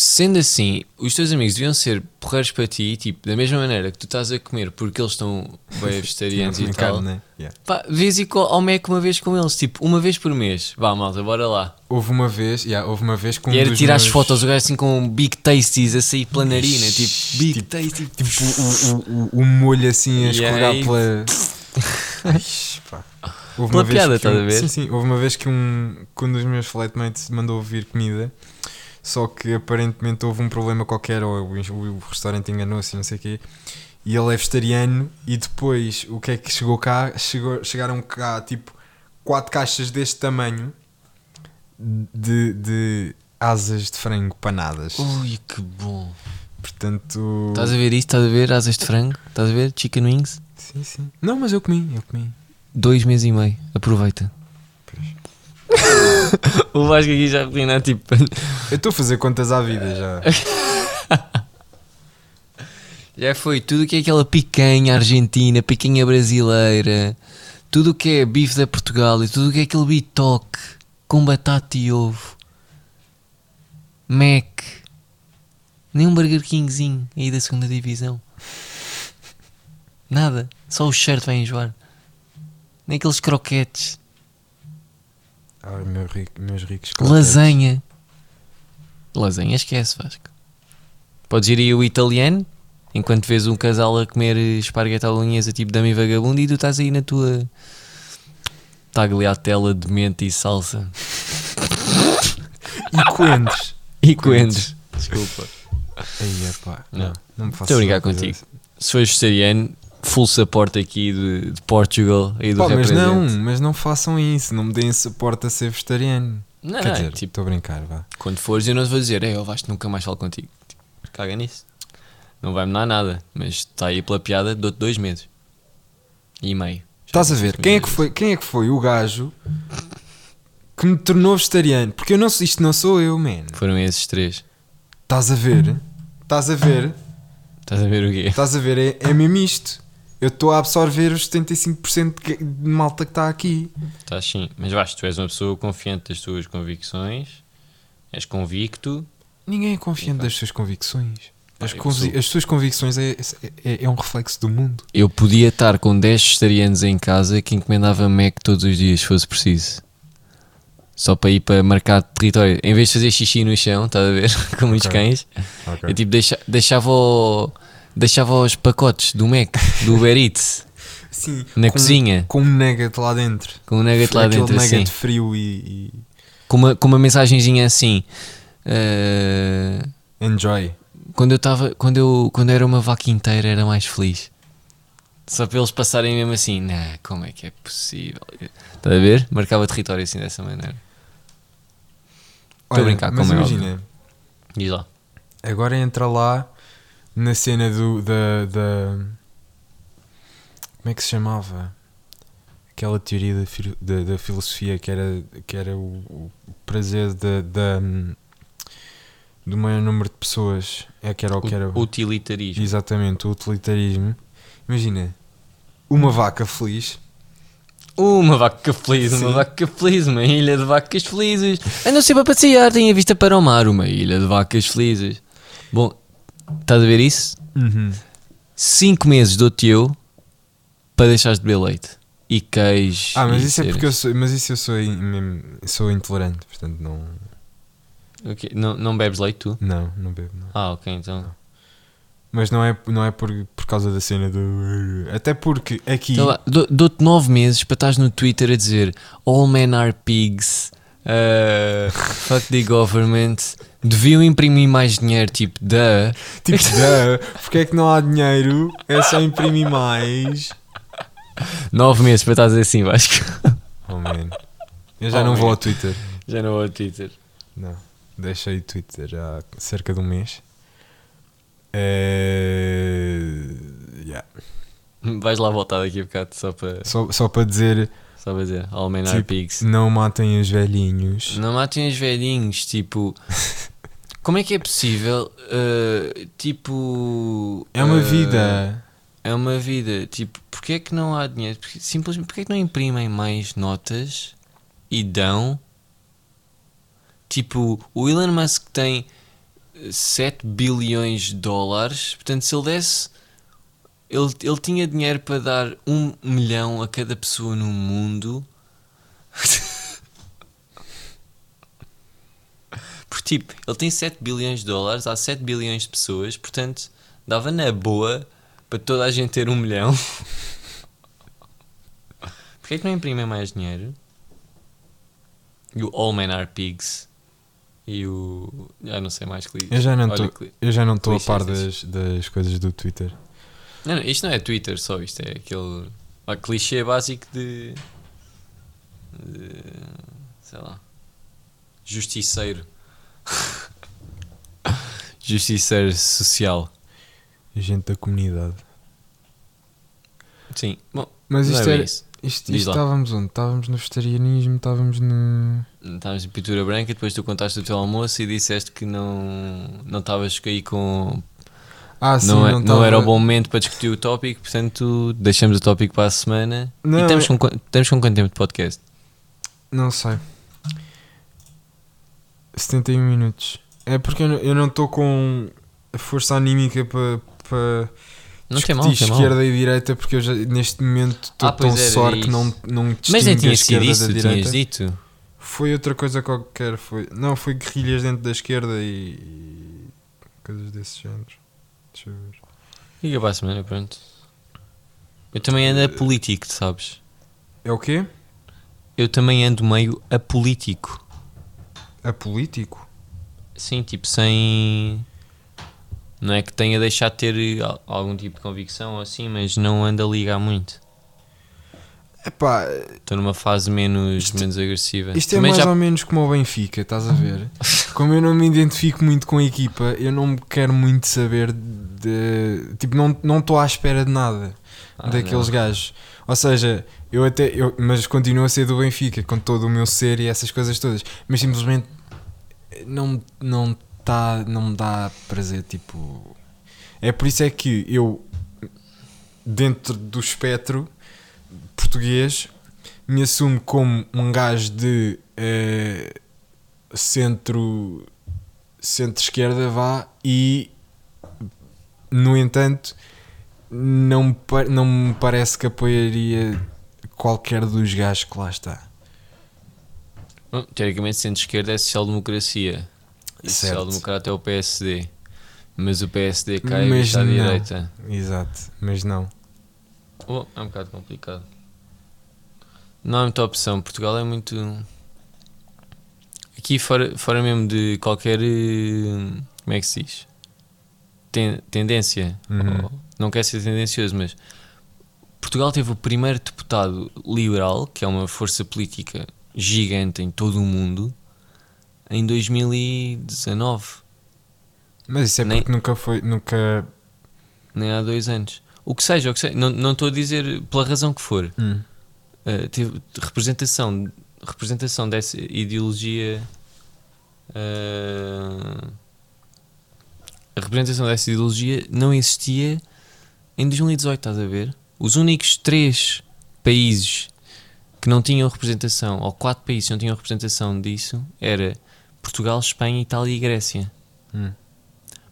sendo assim, os teus amigos deviam ser porreiros para ti, tipo, da mesma maneira que tu estás a comer porque eles estão bem vegetarianos e tal. né? Yeah. Pá, vês co- ao Mac uma vez com eles, tipo, uma vez por mês. Vá, malta, bora lá. Houve uma vez, yeah, houve uma vez com e um era tirar as meus- fotos, o gajo assim com Big Tasties a sair pela narina, tipo, Big Tipo- Tasty. Tipo o, o, o, molho assim a E escorregar aí- pela. Ixi, pá. Houve Pela uma vez piada, estás um- a ver? Sim, sim. Houve uma vez que um, que um dos meus flatmates mandou vir comida, só que aparentemente houve um problema qualquer, ou o, o restaurante enganou-se, não sei o quê. E ele é vegetariano, e depois o que é que chegou cá? Chegou, chegaram cá tipo quatro caixas deste tamanho de, de asas de frango panadas. Ui, que bom. Portanto. Estás a ver isso? Estás a ver asas de frango? Estás a ver? Chicken wings? Sim, sim. Não, mas eu comi, eu comi. Dois meses e meio. Aproveita. o Vasco aqui já reclina, tipo. Eu estou a fazer contas à vida já. Já foi tudo o que é aquela picanha argentina, picanha brasileira, tudo o que é bife da Portugal e tudo o que é aquele bitoque com batata e ovo. Mac. Nem um Burger Kingzinho aí da segunda divisão. Nada. Só o cheiro te vai enjoar. Nem aqueles croquetes. Ai, meu rico, meus ricos. croquetes. Lasanha. Lasanha esquece, Vasco. Podes ir aí o italiano, enquanto vês um casal a comer esparguete à bolonhesa tipo dama e vagabundo e tu estás aí na tua tagliatella de menta e salsa. E coentros. E coentros. Desculpa. Aí, pá. Não. Não, me faças Estou a brincar uma coisa contigo. Se fores vegetariano, full support aqui de, de Portugal e do Pá, mas não, mas não façam isso. Não me deem suporte a ser vegetariano. Não, Quer não, dizer, tipo, estou a brincar, vá. quando fores eu não te vou dizer, é, eu Vasco nunca mais falo contigo. Tipo, caga nisso. Não vai-me dar nada, mas está aí pela piada, dou-te dois meses. E meio. Estás a ver? Quem é, que foi, quem é que foi o gajo que me tornou vegetariano? Porque eu não, isto não sou eu, man. Foram esses três. Estás a ver? Estás a ver? Estás a ver o quê? Estás a ver? É, é mesmo isto. Eu estou a absorver os 75% de malta que está aqui. Estás sim. Mas Vasco, tu és uma pessoa confiante das tuas convicções, és convicto. Ninguém é confiante das suas convicções. As, convi- sou- as suas convicções é, é, é um reflexo do mundo. Eu podia estar com 10 vegetarianos em casa que encomendava Mac todos os dias, se fosse preciso. Só para ir para marcar território. Em vez de fazer xixi no chão, estás a ver? Como os Ok. cães. Eu tipo deixa- deixava, o- deixava os pacotes do Mac, do Uber Eats, Sim, na com, cozinha, Com um nugget lá dentro. com um nugget lá Aquele dentro assim. nugget frio e, Com uma, com uma mensagenzinha assim. e enjoy. quando eu estava. Quando eu, quando eu era uma vaca inteira era mais feliz. Só para eles passarem mesmo assim, nah, como é que é possível? Estás a ver? Marcava território assim dessa maneira. Estou a brincar, mas como é imagina, Diz lá. agora entra lá na cena do, da, da. Como é que se chamava? Aquela teoria da, da, da filosofia que era, que era o, o prazer da, da, do maior número de pessoas. É que era o que era. O utilitarismo. Exatamente, o utilitarismo. Imagina, uma vaca feliz. Uma vaca feliz, uma Sim. vaca feliz, uma ilha de vacas felizes. Andam sempre a passear, têm a vista para o mar, uma ilha de vacas felizes. Bom, estás a ver isso? 5 meses dou-te eu para deixares de beber leite e queijo. Ah, mas isso é porque eu sou, mas isso eu sou, in- sou intolerante, portanto não, Ok, Não, não bebes leite tu? não, não bebo. Não. Ah, ok, então. Mas não é, não é por, por causa da cena do. Até porque aqui. Então Dou-te 9 meses para estás no Twitter a dizer All men are pigs, uh, fuck the government, deviam imprimir mais dinheiro, tipo, da. Tipo, "Duh, porque é que não há dinheiro? É só imprimir mais. 9 meses para estás assim, Vasco. Oh man. Eu já Oh, não vou man. ao Twitter. Já não vou ao Twitter. Não. Deixei o Twitter há cerca de um mês. É... yeah. Vais lá voltar daqui a bocado só para. Só, só para dizer. Estava a dizer. All men are Tipo, pigs. Não matem os velhinhos. Não matem os velhinhos, tipo. Como é que é possível? uh, tipo. É uma uh, vida. É uma vida. Tipo, porque é que não há dinheiro? Porque, simplesmente, porque é que não imprimem mais notas e dão? Tipo, o Elon Musk tem 7 bilhões de dólares, portanto, se ele desse. Ele, ele tinha dinheiro para dar um milhão a cada pessoa no mundo. Porque, tipo, ele tem 7 bilhões de dólares, há 7 bilhões de pessoas, portanto, dava na boa para toda a gente ter um milhão. Porquê é que não imprimem mais dinheiro? E o All Men Are Pigs. E o. Já não sei mais que Eu já não estou cli- eu já não estou a par das, das coisas do Twitter. Não, não, isto não é Twitter só, isto é aquele ah, clichê básico de, de. sei lá. Justiceiro. Justiceiro social. Gente da comunidade. Sim. Bom, Mas isto é era. Isto, Diz isto lá. estávamos onde? Estávamos no vegetarianismo, estávamos no. Estavas em pintura branca, depois tu contaste o teu almoço e disseste que não não estavas aí com. Ah, sim, não, é- não, não era o bom momento para discutir o tópico, portanto deixamos o tópico para a semana. Não, e estamos, é- com, estamos com quanto tempo de podcast? Não sei. 71 minutos. É porque eu não- estou com força anímica para. para Não tem mal, discutir tem mal. esquerda e direita porque eu já neste momento estou Ah, tão só que não, não Mas nem distingo tinhas sido esquerda isso, da direita. tinhas dito. Foi outra coisa qualquer. Foi, não, foi guerrilhas dentro da esquerda e, e coisas desse género. Ver. Liga para a semana, pronto. Eu também ando apolítico, sabes? É o quê? Eu também ando meio apolítico. Apolítico? Sim, tipo, sem. Não é que tenha deixado de ter al- algum tipo de convicção ou assim, mas não ando a ligar muito. Epá, Estou numa fase menos, Isto- menos agressiva. isto é Também mais já- ou menos como o Benfica, estás a ver? Como eu não me identifico muito com a equipa, eu não quero muito saber de. Tipo, não não estou à espera de nada Ah, daqueles não. gajos. Ou seja, eu até. Eu, mas continuo a ser do Benfica, com todo o meu ser e essas coisas todas. Mas simplesmente não, não, tá, não me dá prazer. Tipo. É por isso é que eu, dentro do espectro português, me assumo como um gajo de eh, centro centro-esquerda vá e no entanto não não me parece que apoiaria qualquer dos gajos que lá está. Bom, teoricamente, centro-esquerda é social-democracia. E social-democrata é o PSD. Mas o PSD cai Mas está à direita. Exato, mas não. Oh, é um bocado complicado. Não há muita opção. Portugal é muito. Aqui, fora, fora mesmo de qualquer. eh, Como é que se diz? Ten- tendência. Uhum. Ou- não quer ser tendencioso, mas. Portugal teve o primeiro deputado liberal, que é uma força política gigante em todo o mundo, em 2019. Mas isso é Nem- porque nunca foi, nunca. Nem há dois anos. O que seja, o que seja. Não, estou a dizer pela razão que for. Hum. Uh, teve representação, representação dessa ideologia. uh, representação dessa ideologia não existia em 2018, estás a ver? Os únicos três países que não tinham representação, ou quatro países que não tinham representação disso, era Portugal, Espanha, Itália e Grécia. Hum.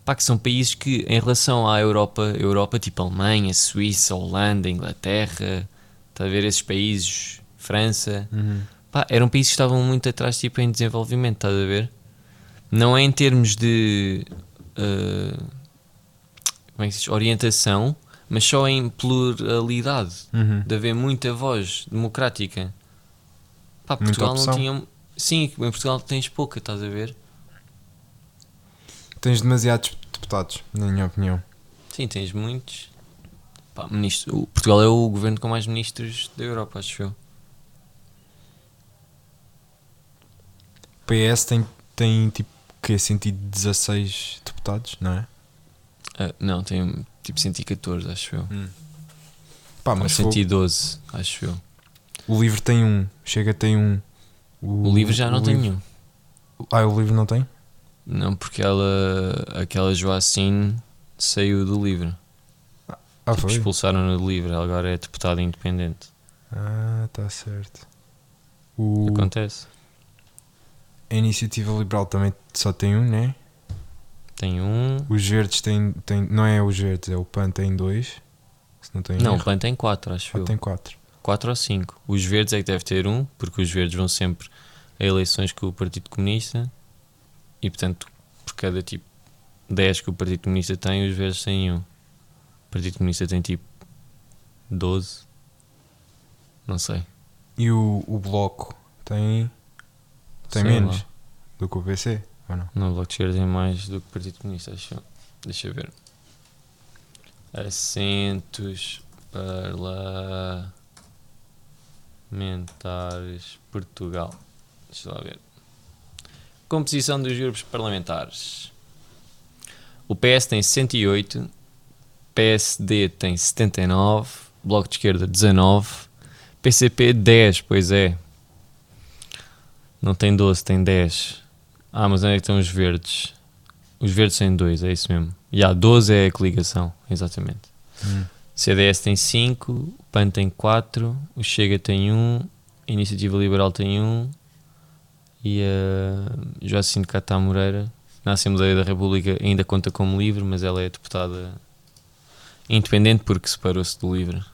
Pá, que são países que, em relação à Europa, Europa tipo Alemanha, Suíça, Holanda, Inglaterra, está a ver esses países, França, Uhum. pá, eram países que estavam muito atrás tipo, em desenvolvimento, estás a ver? Não é em termos de como é que diz? orientação, mas só em pluralidade, Uhum. de haver muita voz democrática. Pá, Portugal não tinha. Sim, em Portugal tens pouca, estás a ver? Tens demasiados deputados, na minha opinião. Sim, tens muitos. Pá, ministro, o- Portugal é o governo com mais ministros da Europa, acho eu. PS tem, tem tipo que 116 deputados, não é? Ah, não, tem tipo 114, acho eu. Pá, Ou mas fogo. 112, acho eu. O livro tem um, chega tem um. O livro já não o tem nenhum. Ah, o livro não tem? Não, porque ela, aquela Joacine saiu do livro. Ah, Tipo, foi? expulsaram-no do livro. Ela agora é deputada independente. Ah, tá certo. O, Acontece. A Iniciativa Liberal também só tem um, né? Tem um. Os Verdes têm, têm. Não é os Verdes, é o PAN tem dois. Se não tem Não, o. PAN tem quatro, acho eu. tem quatro. 4 ou 5. Os verdes é que deve ter um, porque os verdes vão sempre a eleições com o Partido Comunista e, portanto, por cada tipo 10 que o Partido Comunista tem, os verdes têm um. O Partido Comunista tem tipo 12. Não sei. E o, o Bloco tem. Tem Sei menos lá. do que o PC, ou não? No Bloco de Esquerda tem mais do que o Partido Comunista, eu. Deixa eu ver. Assentos parlamentares Portugal. Deixa lá ver. Composição dos grupos parlamentares. O PS tem 68, PSD tem 79, Bloco de Esquerda 19, PCP 10, pois é. Não tem 12, tem 10. Ah, mas onde é que estão os verdes? Os verdes têm 2, é isso mesmo. E há 12 é a coligação, exatamente. Hum. CDS tem 5, o PAN tem 4, o Chega tem 1, a Iniciativa Liberal tem 1 e a Joacine Catá Moreira, na Assembleia da República, ainda conta como livre, mas ela é deputada independente porque separou-se do livre.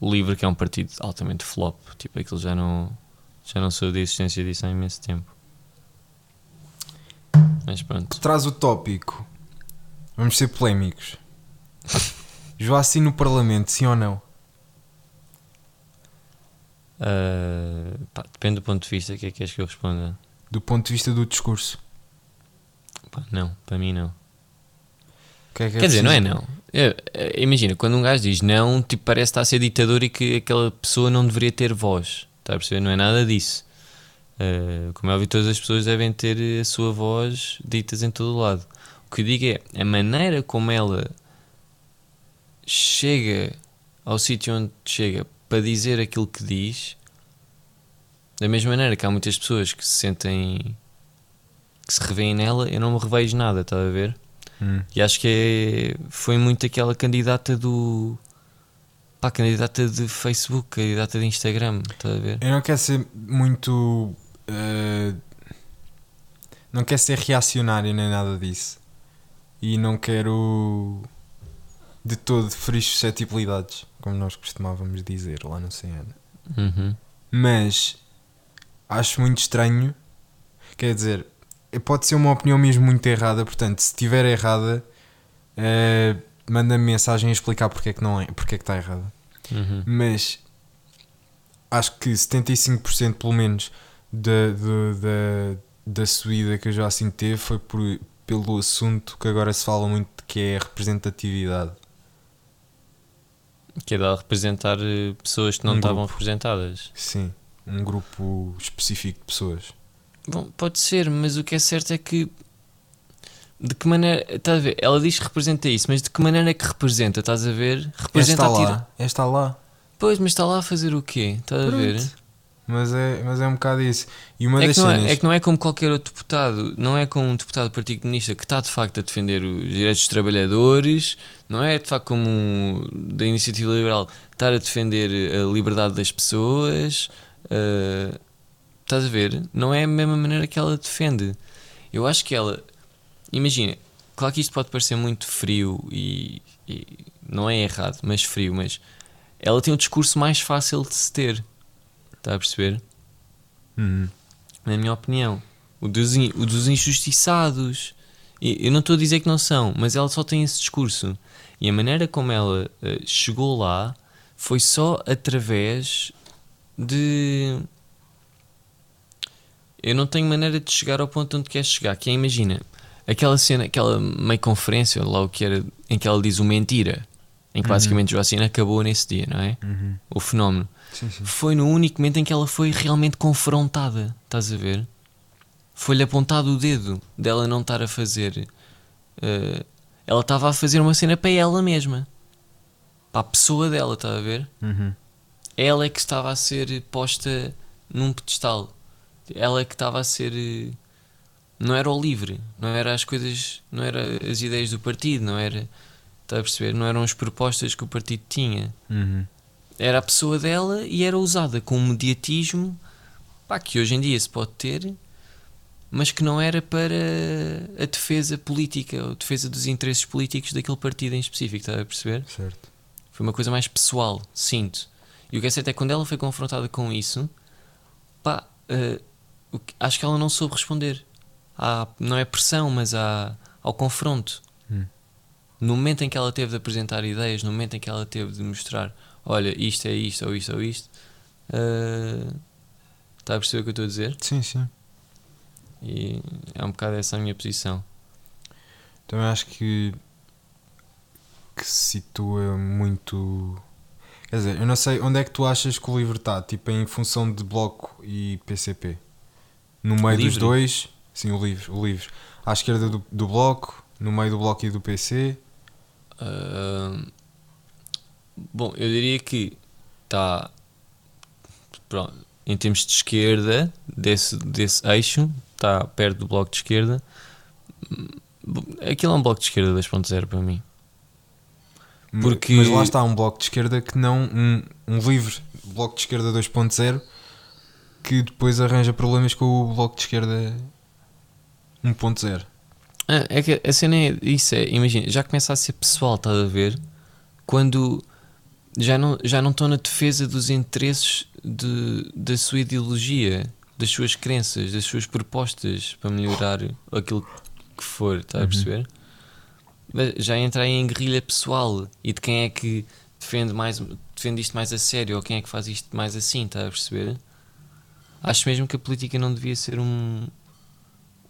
O livre que é um partido altamente flop, tipo aquilo já não, já não sou da existência disso há imenso tempo. Mas pronto. Traz o tópico. Vamos ser polémicos. Joacim no Parlamento, sim ou não? Ah, pá, depende do ponto de vista, o que é que queres que eu responda? Do ponto de vista do discurso. Pá, não, para mim não. Que é que é Quer dizer, não é não. Eu- eh, imagina, quando um gajo diz não, tipo, parece estar a ser ditador e que aquela pessoa não deveria ter voz. Está a perceber? Não é nada disso. Eh, como é óbvio, todas as pessoas devem ter a sua voz ditas em todo o lado. O que eu digo é a maneira como ela chega ao sítio onde chega para dizer aquilo que diz, da mesma maneira que há muitas pessoas que se sentem que se revêem nela, eu não me revejo nada, está a ver? Hum. E acho que é, foi muito aquela candidata do. Pá, candidata de Facebook, candidata de Instagram, estás a ver? Eu não quero ser muito. eh, não quero ser reacionário nem nada disso. E não quero de todo ferir suscetibilidades, como nós costumávamos dizer lá no CN. Uhum. Mas acho muito estranho. Quer dizer, pode ser uma opinião mesmo muito errada, portanto, se estiver errada, eh, manda-me mensagem a explicar porque é que não é, porque é que está errada. Uhum. Mas acho que 75% pelo menos da, da, da, da subida que eu já assim teve foi por, pelo assunto que agora se fala muito que é a representatividade. Que é de representar eh, pessoas que não Um estavam grupo. representadas. Sim, um grupo específico de pessoas. Bom, pode ser, mas o que é certo é que. De que maneira. Estás a ver? Ela diz que representa isso, mas de que maneira é que representa? Estás a ver? Esta Representa a tira- lá, esta lá. Pois, mas está lá a fazer o quê? Estás a ver? Pronto. Mas é, mas é um bocado isso. E uma É das que, não cenas. é, é que não é como qualquer outro deputado, não é como um deputado do Partido Comunista que está de facto a defender os direitos dos trabalhadores, não é de facto como um, da Iniciativa Liberal estar a defender a liberdade das pessoas. ah, estás a ver? Não é a mesma maneira que ela defende. Eu acho que ela. Imagina, claro que isto pode parecer muito frio e, e não é errado, mas frio, mas ela tem um discurso mais fácil de se ter. Está a perceber? Uhum. na minha opinião. O dos, in- o dos injustiçados. E eu não estou a dizer que não são, mas ela só tem esse discurso. E a maneira como ela eh, chegou lá foi só através de. Eu não tenho maneira de chegar ao ponto onde quer chegar. Que é, imagina, aquela cena, aquela meio conferência, lá o que era, em que ela diz o mentira, em que Uhum. basicamente Joacina acabou nesse dia, não é? Uhum. O fenómeno Sim, sim. foi no único momento em que ela foi realmente confrontada. Estás a ver? Foi-lhe apontado o dedo dela não estar a fazer. eh, ela estava a fazer uma cena para ela mesma. Para a pessoa dela, estás a ver? Uhum. ela é que estava a ser posta num pedestal. Ela é que estava a ser. eh, Não era o livre, não era as coisas, não era as ideias do partido, não era. Está a perceber? Não eram as propostas que o partido tinha. Uhum. Era a pessoa dela e era usada com um mediatismo pá, que hoje em dia se pode ter, mas que não era para a defesa política ou defesa dos interesses políticos daquele partido em específico, está a perceber? Certo. Foi uma coisa mais pessoal, sinto. E o que é certo é que quando ela foi confrontada com isso, pá, que- acho que ela não soube responder. Há, não é pressão, mas há, ao confronto. Hum. No momento em que ela teve de apresentar ideias, no momento em que ela teve de mostrar, olha, isto é isto, ou isto, ou isto, eh, está a perceber o que eu estou a dizer? Sim, sim. E é um bocado essa a minha posição. Também acho que que se situa muito. Quer dizer, eu não sei onde é que tu achas que o livro está, tipo em função de bloco e PCP. No meio dos livro? dois, sim, o livro, o livro. À esquerda do, do bloco, no meio do bloco e do PC. Ah, bom, eu diria que está em termos de esquerda, desse, desse eixo, está perto do bloco de esquerda. Aquilo é um bloco de esquerda 2.0 para mim. Porque- Mas lá está um bloco de esquerda que não. Um, um livre bloco de esquerda 2.0 que depois arranja problemas com o bloco de esquerda 1.0. Ah, é que a cena é isso, é, imagina, já começa a ser pessoal, estás a ver? Quando já não, já não estão na defesa dos interesses de, da sua ideologia, das suas crenças, das suas propostas para melhorar aquilo que for, estás a Uhum. perceber? Já entra aí em guerrilha pessoal e de quem é que defende, mais, defende isto mais a sério ou quem é que faz isto mais assim, estás a perceber? Acho mesmo que a política não devia ser um,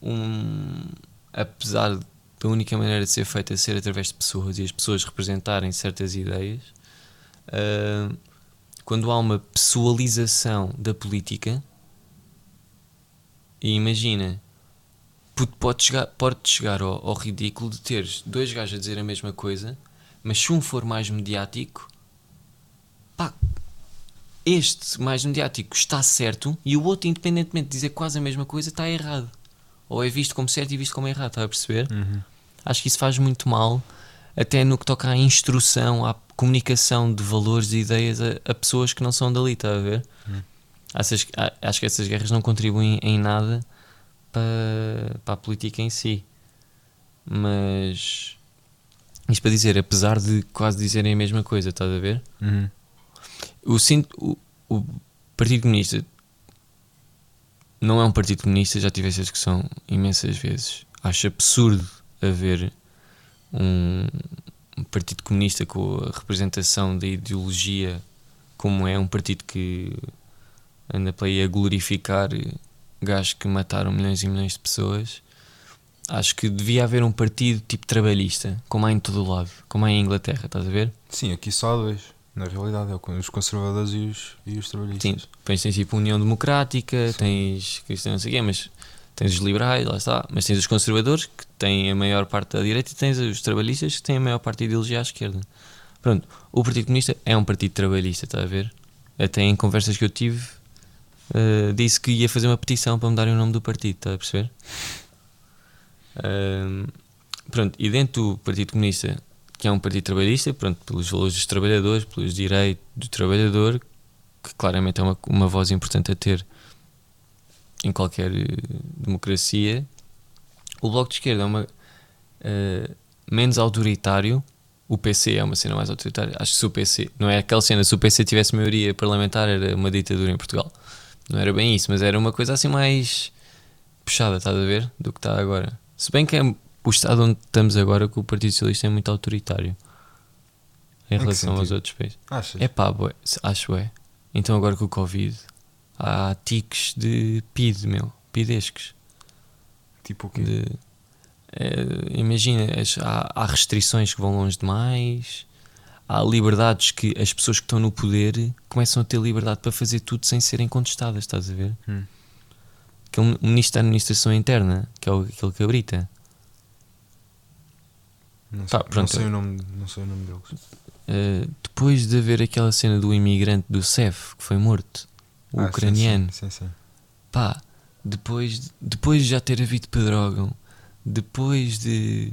um apesar da única maneira de ser feita ser através de pessoas e as pessoas representarem certas ideias, ah, quando há uma pessoalização da política, e imagina, pode chegar, pode chegar ao, ao ridículo de teres dois gajos a dizer a mesma coisa, mas se um for mais mediático, pá, este mais mediático está certo e o outro, independentemente de dizer quase a mesma coisa, está errado. Ou é visto como certo e visto como errado, está a perceber? Acho que isso faz muito mal, até no que toca à instrução, à comunicação de valores e ideias a, a pessoas que não são dali, está a ver? Que- a- acho que essas guerras não contribuem em nada para, para a política em si. Mas isto para dizer, apesar de quase dizerem a mesma coisa, estás a ver? Uhum. O, o, o Partido Comunista não é um Partido Comunista, já tive essa discussão imensas vezes. Acho absurdo haver um, um Partido Comunista com a representação da ideologia como é um partido que anda para aí a glorificar gajos que mataram milhões e milhões de pessoas. Acho que devia haver um partido tipo trabalhista, como há em todo o lado, como há em Inglaterra, estás a ver? Sim, aqui só há dois. Na realidade, é os conservadores e os, e os trabalhistas. Sim, depois tens tipo União Democrática, tens cristãos, não sei quê, mas tens os liberais, lá está, mas tens os conservadores que têm a maior parte da direita e tens os trabalhistas que têm a maior parte da ideologia à esquerda. Pronto, o Partido Comunista é um partido trabalhista, está a ver? Até em conversas que eu tive, eh, disse que ia fazer uma petição para mudarem o nome do partido, está a perceber? Ahm, pronto, e dentro do Partido Comunista, que é um partido trabalhista, pronto, pelos valores dos trabalhadores, pelos direitos do trabalhador, que claramente é uma, uma voz importante a ter em qualquer eh, democracia. O Bloco de Esquerda é uma eh, menos autoritário. O PC é uma cena mais autoritária. Acho que se o PC, não é aquela cena, se o PC tivesse maioria parlamentar, era uma ditadura em Portugal. Não era bem isso, mas era uma coisa assim mais puxada, estás a ver? Do que está agora. Se bem que é o estado onde estamos agora, que o Partido Socialista é muito autoritário em que relação aos outros países. Achas? É pá, se- acho é. Então agora com o Covid há tiques de PID, meu. Pidescos. Tipo o quê? De, eh, imagina, as- há, há restrições que vão longe demais. Há liberdades que as pessoas que estão no poder começam a ter liberdade para fazer tudo sem serem contestadas, estás a ver? Hum. Que é um ministro da administração interna, que é o, aquele cabrita. Não Pá, sei, não sei o nome, não sei o nome deles. Uh, depois de haver aquela cena do imigrante do CEF que foi morto, o Ah, ucraniano, Sim, sim. sim. pá, depois, depois de já ter havido Pedrógão, depois de.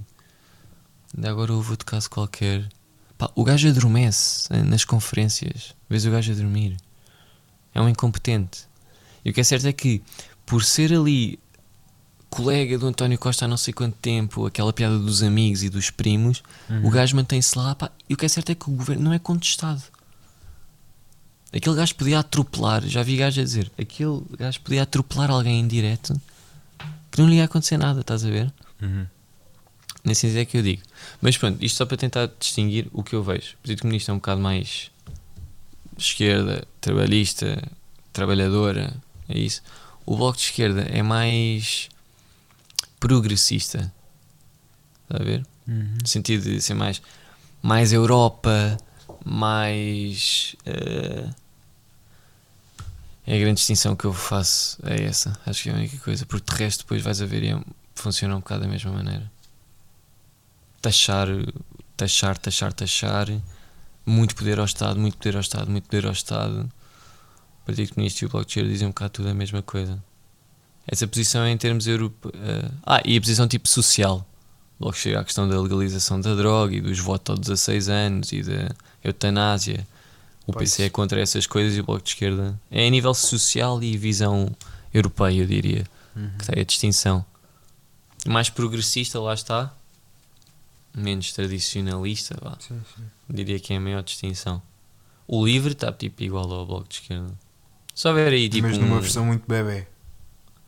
de agora houve outro caso qualquer, pá, o gajo adormece eh, nas conferências, vês o gajo a dormir, é um incompetente. E o que é certo é que, por ser ali colega do António Costa há não sei quanto tempo, aquela piada dos amigos e dos primos, Uhum. o gajo mantém-se lá, pá, e o que é certo é que o governo não é contestado. Aquele gajo podia atropelar, já vi gajo a dizer, aquele gajo podia atropelar alguém em direto que não lhe ia acontecer nada, estás a ver? Uhum. Nesse sentido é que eu digo. Mas pronto, isto só para tentar distinguir o que eu vejo. O Partido Comunista é um bocado mais esquerda, trabalhista, trabalhadora, é isso. O Bloco de Esquerda é mais progressista, está a ver? Uhum. no sentido de ser mais, mais Europa, mais. eh, é a grande distinção que eu faço, é essa. Acho que é a única coisa, porque de resto depois vais a ver e é- funciona um bocado da mesma maneira. Taxar, taxar, taxar, taxar, muito poder ao Estado, muito poder ao Estado, muito poder ao Estado. O Partido Comunista e o Bloco de Esquerda dizem um bocado tudo a mesma coisa. Essa posição é em termos europeus. ah, e a posição tipo social. Logo chega a questão da legalização da droga e dos votos aos 16 anos e da eutanásia. O Pois. PC é contra essas coisas e o Bloco de Esquerda é a nível social e visão europeia, eu diria, Uhum. que tem a distinção. Mais progressista, lá está. Menos tradicionalista, vá. Sim, sim. diria que é a maior distinção. O livre está tipo igual ao Bloco de Esquerda. Só ver aí tipo. Mas numa um- versão muito bebê.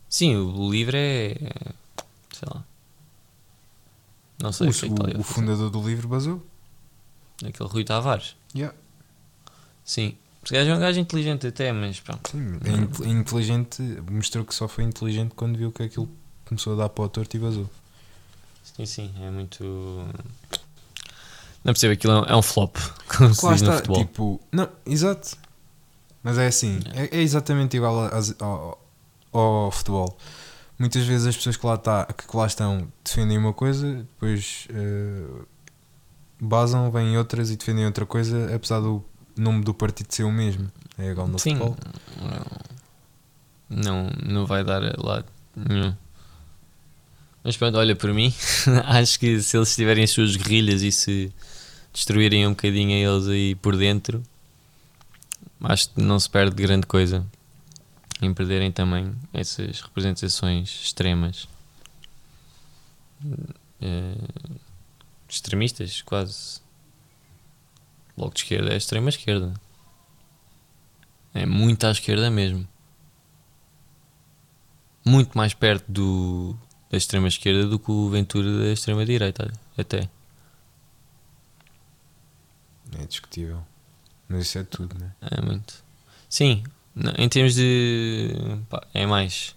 Sim, o livre é. é- sei lá. Não sei O, o que é que o, fundador do livro basou. Aquele Rui Tavares. Yeah. Sim. Gajo é um gajo inteligente até, mas pronto. Sim, é é inteligente, mostrou que só foi inteligente quando viu que aquilo começou a dar para o torto e vazou. Sim, sim, é muito. Não percebo, aquilo é um- é flop, como se Lá diz no está, futebol. tipo, não, exato. Mas é assim, é, é exatamente igual a- ao futebol. Muitas vezes as pessoas que lá, tá, que lá estão defendem uma coisa, depois eh, basam, vêm outras e defendem outra coisa, apesar do nome do partido ser o mesmo. É igual no Sim, futebol. não, não vai dar lado nenhum. Mas pronto, olha, por mim, acho que se eles tiverem as suas guerrilhas e se destruírem um bocadinho a eles aí por dentro, acho que não se perde grande coisa em perderem também essas representações extremas. Eh, extremistas, quase. Bloco de esquerda é extrema esquerda. É muito à esquerda mesmo. Muito mais perto do, da extrema esquerda do que o Ventura da extrema direita, até. É discutível. Mas isso é tudo, né? É muito. Sim, não, em termos de. pá, é mais.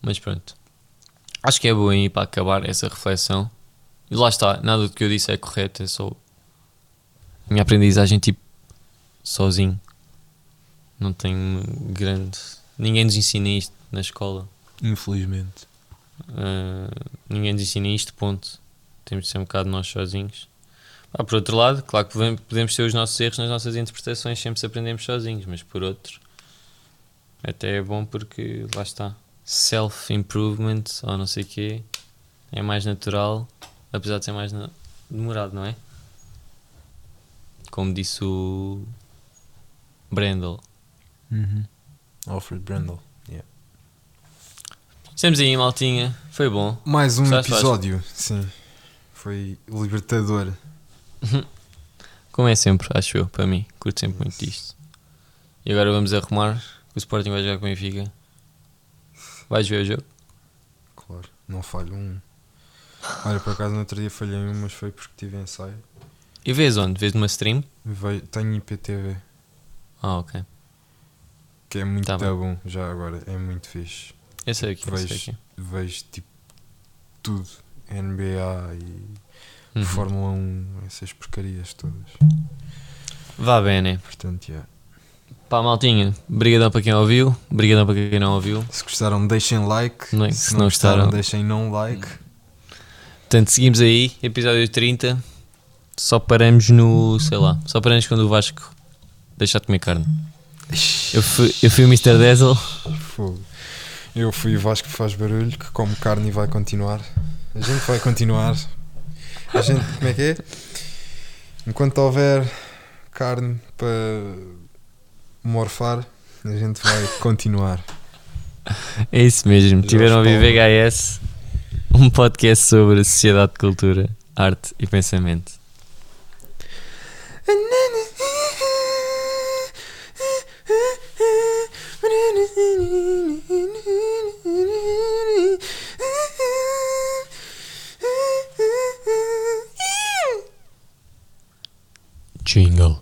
Mas pronto. Acho que é bom aí para acabar essa reflexão. E lá está, nada do que eu disse é correto, é só. Minha aprendizagem, tipo, sozinho. Não tenho grande. Ninguém nos ensina isto na escola. Infelizmente. Uh, ninguém nos ensina isto, ponto. Temos de ser um bocado nós sozinhos. Ah, por outro lado, claro que podem- podemos ter os nossos erros nas nossas interpretações, sempre se aprendemos sozinhos, mas por outro, até é bom porque lá está. Self-improvement ou não sei o quê é mais natural, apesar de ser mais demorado, não é? Como disse o Brendel. Alfred Brendel. Estamos aí, maltinha. Foi bom. Mais um Gostaste, episódio, sim. Foi libertador. Como é sempre, acho eu, para mim. Curto sempre muito disto. E agora vamos arrumar que o Sporting vai jogar com o Benfica. Vais ver o jogo? Claro, não falho um. Olha, por acaso no outro dia falhei um, mas foi porque tive ensaio. E vês onde? Vês numa stream? Veio, tenho IPTV, Ah, ok. que é muito Tá bem. bom já agora, é muito fixe. Eu sei aqui, eu sei Vejo, aqui. vejo tipo tudo, NBA e Uhum. Fórmula 1, essas porcarias todas. Vá bem, né? Portanto, yeah. Pá, maltinha. Obrigadão para quem ouviu. Obrigadão para quem não ouviu. se gostaram, deixem like. Não é? se, Se não não gostaram, gostaram- deixem não like. Portanto, seguimos aí, episódio 30. Só paramos no. sei lá, só paramos quando o Vasco deixar de comer carne. Eu fui, eu fui o Mr. Fogo. Eu fui o Vasco que faz barulho, que come carne e vai continuar. A gente vai continuar. A gente, como é que é? Enquanto houver carne para morfar, a gente vai continuar. É isso mesmo. Já Tiveram a ouvir. VHS, um podcast sobre sociedade, cultura, arte e pensamento. Jingle.